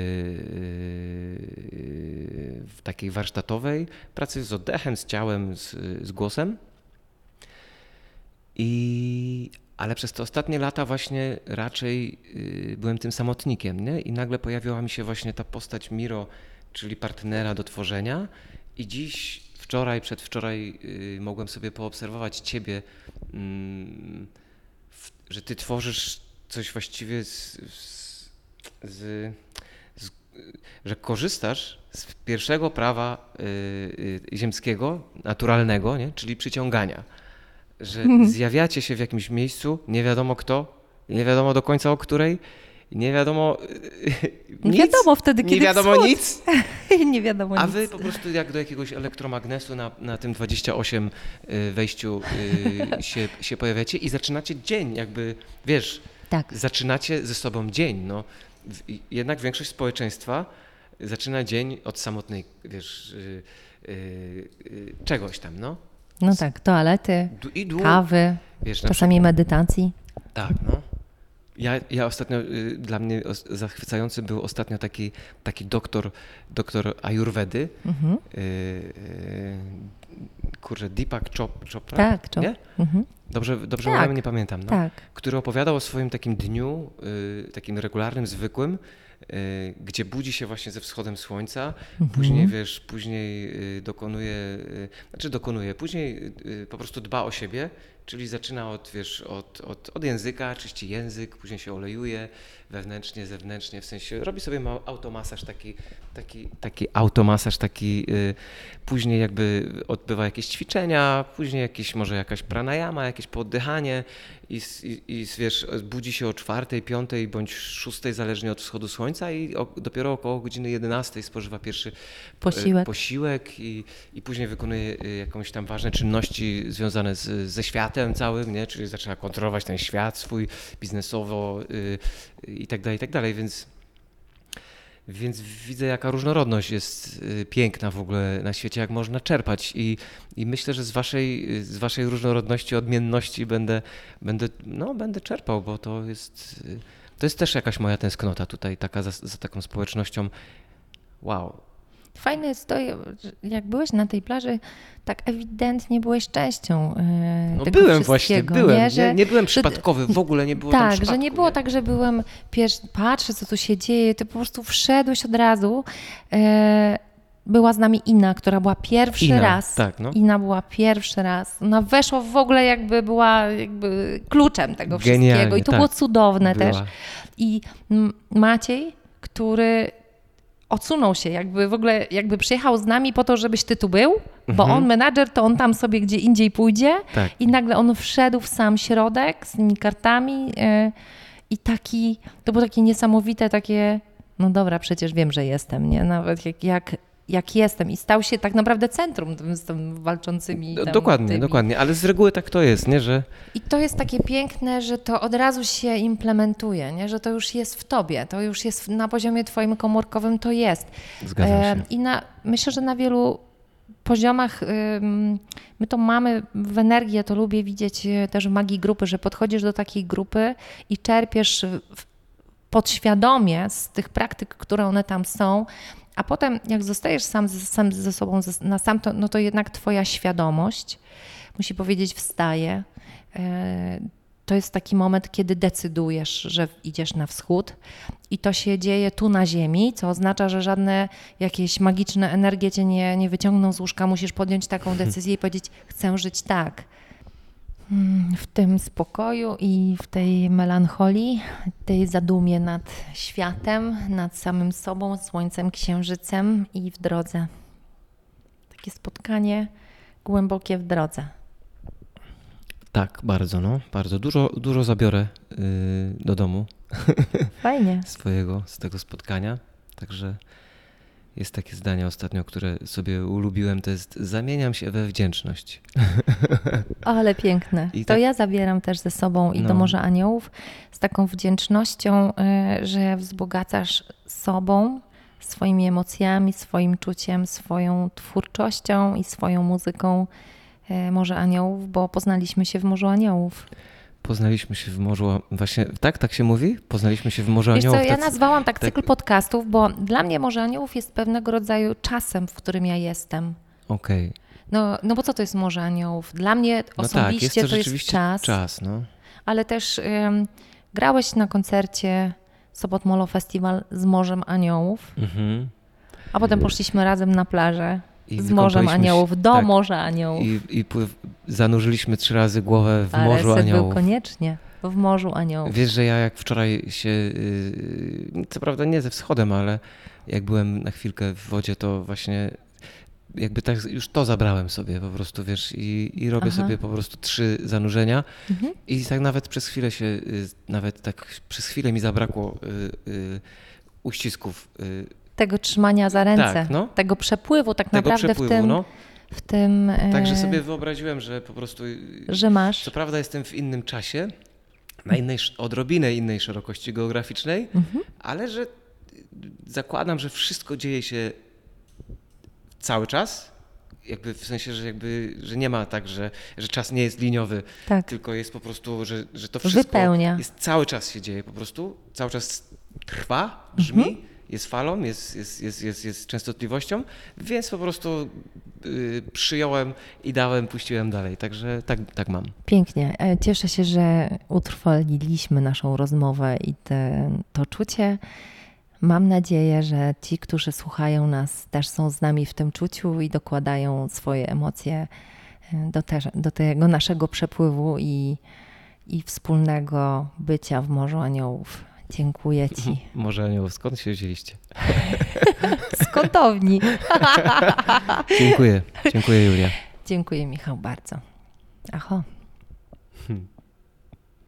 w takiej warsztatowej, pracy z oddechem, z ciałem, z, z głosem. I, ale przez te ostatnie lata właśnie raczej y, byłem tym samotnikiem, nie? I nagle pojawiła mi się właśnie ta postać Miro, czyli partnera do tworzenia. I dziś, wczoraj, przedwczoraj y, mogłem sobie poobserwować ciebie, mm, że ty tworzysz coś właściwie z, z, z, z że korzystasz z pierwszego prawa y, y, ziemskiego, naturalnego, nie? czyli przyciągania że zjawiacie się w jakimś miejscu, nie wiadomo kto, nie wiadomo do końca o której nie wiadomo Nie wiadomo wtedy, kiedy nie wiadomo wschód. nic, nie wiadomo a nic. wy po prostu jak do jakiegoś elektromagnesu na, na tym 28 y, wejściu y, się, się pojawiacie i zaczynacie dzień, jakby, wiesz, Tak. zaczynacie ze sobą dzień. No. Jednak większość społeczeństwa zaczyna dzień od samotnej, wiesz, y, czegoś tam, no. No tak, toalety, kawy, wiesz, czasami medytacji. Tak, no. Ja, ja ostatnio, y, dla mnie zachwycający był ostatnio taki, taki doktor, doktor Ayurvedy, Mhm. y, y, kurczę, Deepak Chop, Chopra, Tak, nie? Mhm. Dobrze, dobrze Tak, mówię, nie pamiętam, no. Tak. który opowiadał o swoim takim dniu, takim regularnym, zwykłym, gdzie budzi się właśnie ze wschodem słońca, Mhm. później wiesz, później y, dokonuje, y, znaczy dokonuje, później y, po prostu dba o siebie, czyli zaczyna od, wiesz, od, od, od języka, czyści język, później się olejuje wewnętrznie, zewnętrznie, w sensie robi sobie ma- automasaż taki, taki, taki automasaż taki, y, później jakby odbywa jakieś ćwiczenia, później jakieś może jakaś pranayama, jakieś poddychanie i, i, i wiesz, budzi się o czwartej, piątej bądź szóstej, zależnie od wschodu słońca i o, dopiero około godziny 11 spożywa pierwszy e, Posiłek. posiłek i, i później wykonuje y, jakąś tam ważne czynności związane z, ze światem całym, nie? czyli zaczyna kontrolować ten świat swój biznesowo y, i tak dalej, i tak dalej, więc więc widzę, jaka różnorodność jest y, piękna w ogóle na świecie, jak można czerpać. I, i myślę, że z waszej, z waszej różnorodności, odmienności będę, będę, no, będę czerpał, bo to jest, y, to jest też jakaś moja tęsknota tutaj, taka za, za taką społecznością. Wow. Fajne jest to, że jak byłeś na tej plaży, tak ewidentnie byłeś częścią e, No tego byłem właśnie, wszystkiego, byłem. Nie, Nie, że, nie, byłem że- przypadkowy, w ogóle nie było tam tak, że przypadku, nie było tak, że byłem, pierwszy, patrzę, co tu się dzieje, ty po prostu wszedłeś od razu. E, była z nami Ina, która była pierwszy Ina, raz. tak, no. Ina była pierwszy raz. Ona weszła w ogóle jakby była jakby kluczem tego wszystkiego Genialnie, i to tak. było cudowne Była. też. I Maciej, który odsunął się, jakby w ogóle jakby przyjechał z nami po to, żebyś ty tu był, bo Mhm. on menadżer, to on tam sobie gdzie indziej pójdzie Tak. i nagle on wszedł w sam środek z tymi kartami yy, i taki, to było takie niesamowite, takie, no dobra, przecież wiem, że jestem, nie? Nawet jak, jak, jak jestem i stał się tak naprawdę centrum z tym walczącymi tam Dokładnie, tymi. dokładnie, ale z reguły tak to jest, nie, że I to jest takie piękne, że to od razu się implementuje, nie? że to już jest w tobie, to już jest na poziomie twoim komórkowym, to jest. zgadzam się. I na, myślę, że na wielu poziomach my to mamy w energii, ja to lubię widzieć e, też w magii grupy, że podchodzisz do takiej grupy i czerpiesz podświadomie z tych praktyk, które one tam są, a potem jak zostajesz sam, ze- sam ze sobą na sam, to, no to jednak twoja świadomość, musi powiedzieć, wstaje. To jest taki moment, kiedy decydujesz, że idziesz na wschód i to się dzieje tu na ziemi, co oznacza, że żadne jakieś magiczne energie cię nie, nie wyciągną z łóżka. Musisz podjąć taką decyzję i powiedzieć, chcę żyć tak. Mm, W tym spokoju i w tej melancholii, tej zadumie nad światem, nad samym sobą, słońcem, księżycem i w drodze. Takie spotkanie głębokie w drodze. Tak, bardzo, no, bardzo. Dużo, dużo zabiorę y, do domu Fajnie. swojego z tego spotkania, także jest takie zdanie ostatnio, które sobie ulubiłem, to jest zamieniam się we wdzięczność. Ale piękne. I to tak- ja zabieram też ze sobą i do No. Morza Aniołów z taką wdzięcznością, y, że wzbogacasz sobą, swoimi emocjami, swoim czuciem, swoją twórczością i swoją muzyką y, Morze Aniołów, bo poznaliśmy się w Morzu Aniołów. Poznaliśmy się w Morzu, właśnie, tak, tak się mówi? Poznaliśmy się w Morzu Wiesz co, Aniołów. ja nazwałam tak tak- cykl podcastów, bo dla mnie Morze Aniołów jest pewnego rodzaju czasem, w którym ja jestem. Okej, No, no bo co to jest Morze Aniołów? Dla mnie no osobiście tak, jest to, to jest czas. czas, no. ale też grałeś na koncercie Sobot Molo Festival z Morzem Aniołów, Mhm. a potem poszliśmy razem na plażę I z Morzem Aniołów, do tak, Morza Aniołów. I, i pływ, zanurzyliśmy trzy razy głowę w ale Morzu set był Aniołów. koniecznie w Morzu Aniołów. Wiesz, że ja jak wczoraj się, yy, co prawda nie ze wschodem, ale jak byłem na chwilkę w wodzie, to właśnie jakby tak już to zabrałem sobie po prostu, wiesz, i, i robię Aha. sobie po prostu trzy zanurzenia Mhm. i tak nawet przez chwilę się, y, nawet tak przez chwilę mi zabrakło y, y, uścisków y, Tego trzymania za ręce, Tak, no. tego przepływu tak tego naprawdę przepływu, w tym, no. w tym Także e, sobie wyobraziłem, że po prostu, że masz. co prawda jestem w innym czasie, na innej, odrobinę innej szerokości geograficznej, Mhm. ale że zakładam, że wszystko dzieje się cały czas. Jakby w sensie, że jakby, że nie ma tak, że, że czas nie jest liniowy, Tak. tylko jest po prostu, że, że to wszystko Wypełnia. jest cały czas się dzieje po prostu, cały czas trwa, brzmi, Mhm. Jest falą, jest, jest, jest, jest, jest częstotliwością, więc po prostu y, przyjąłem i dałem, puściłem dalej. Także tak, tak mam. Pięknie. E, Cieszę się, że utrwaliliśmy naszą rozmowę i te, to czucie. Mam nadzieję, że ci, którzy słuchają nas, też są z nami w tym czuciu i dokładają swoje emocje e, do, te, do tego naszego przepływu i, i wspólnego bycia w Morzu Aniołów. Dziękuję Ci. Może Anioł, skąd się wzięliście? Z kątowni. Dziękuję, dziękuję Julia. Dziękuję Michał bardzo. Aho. Hmm.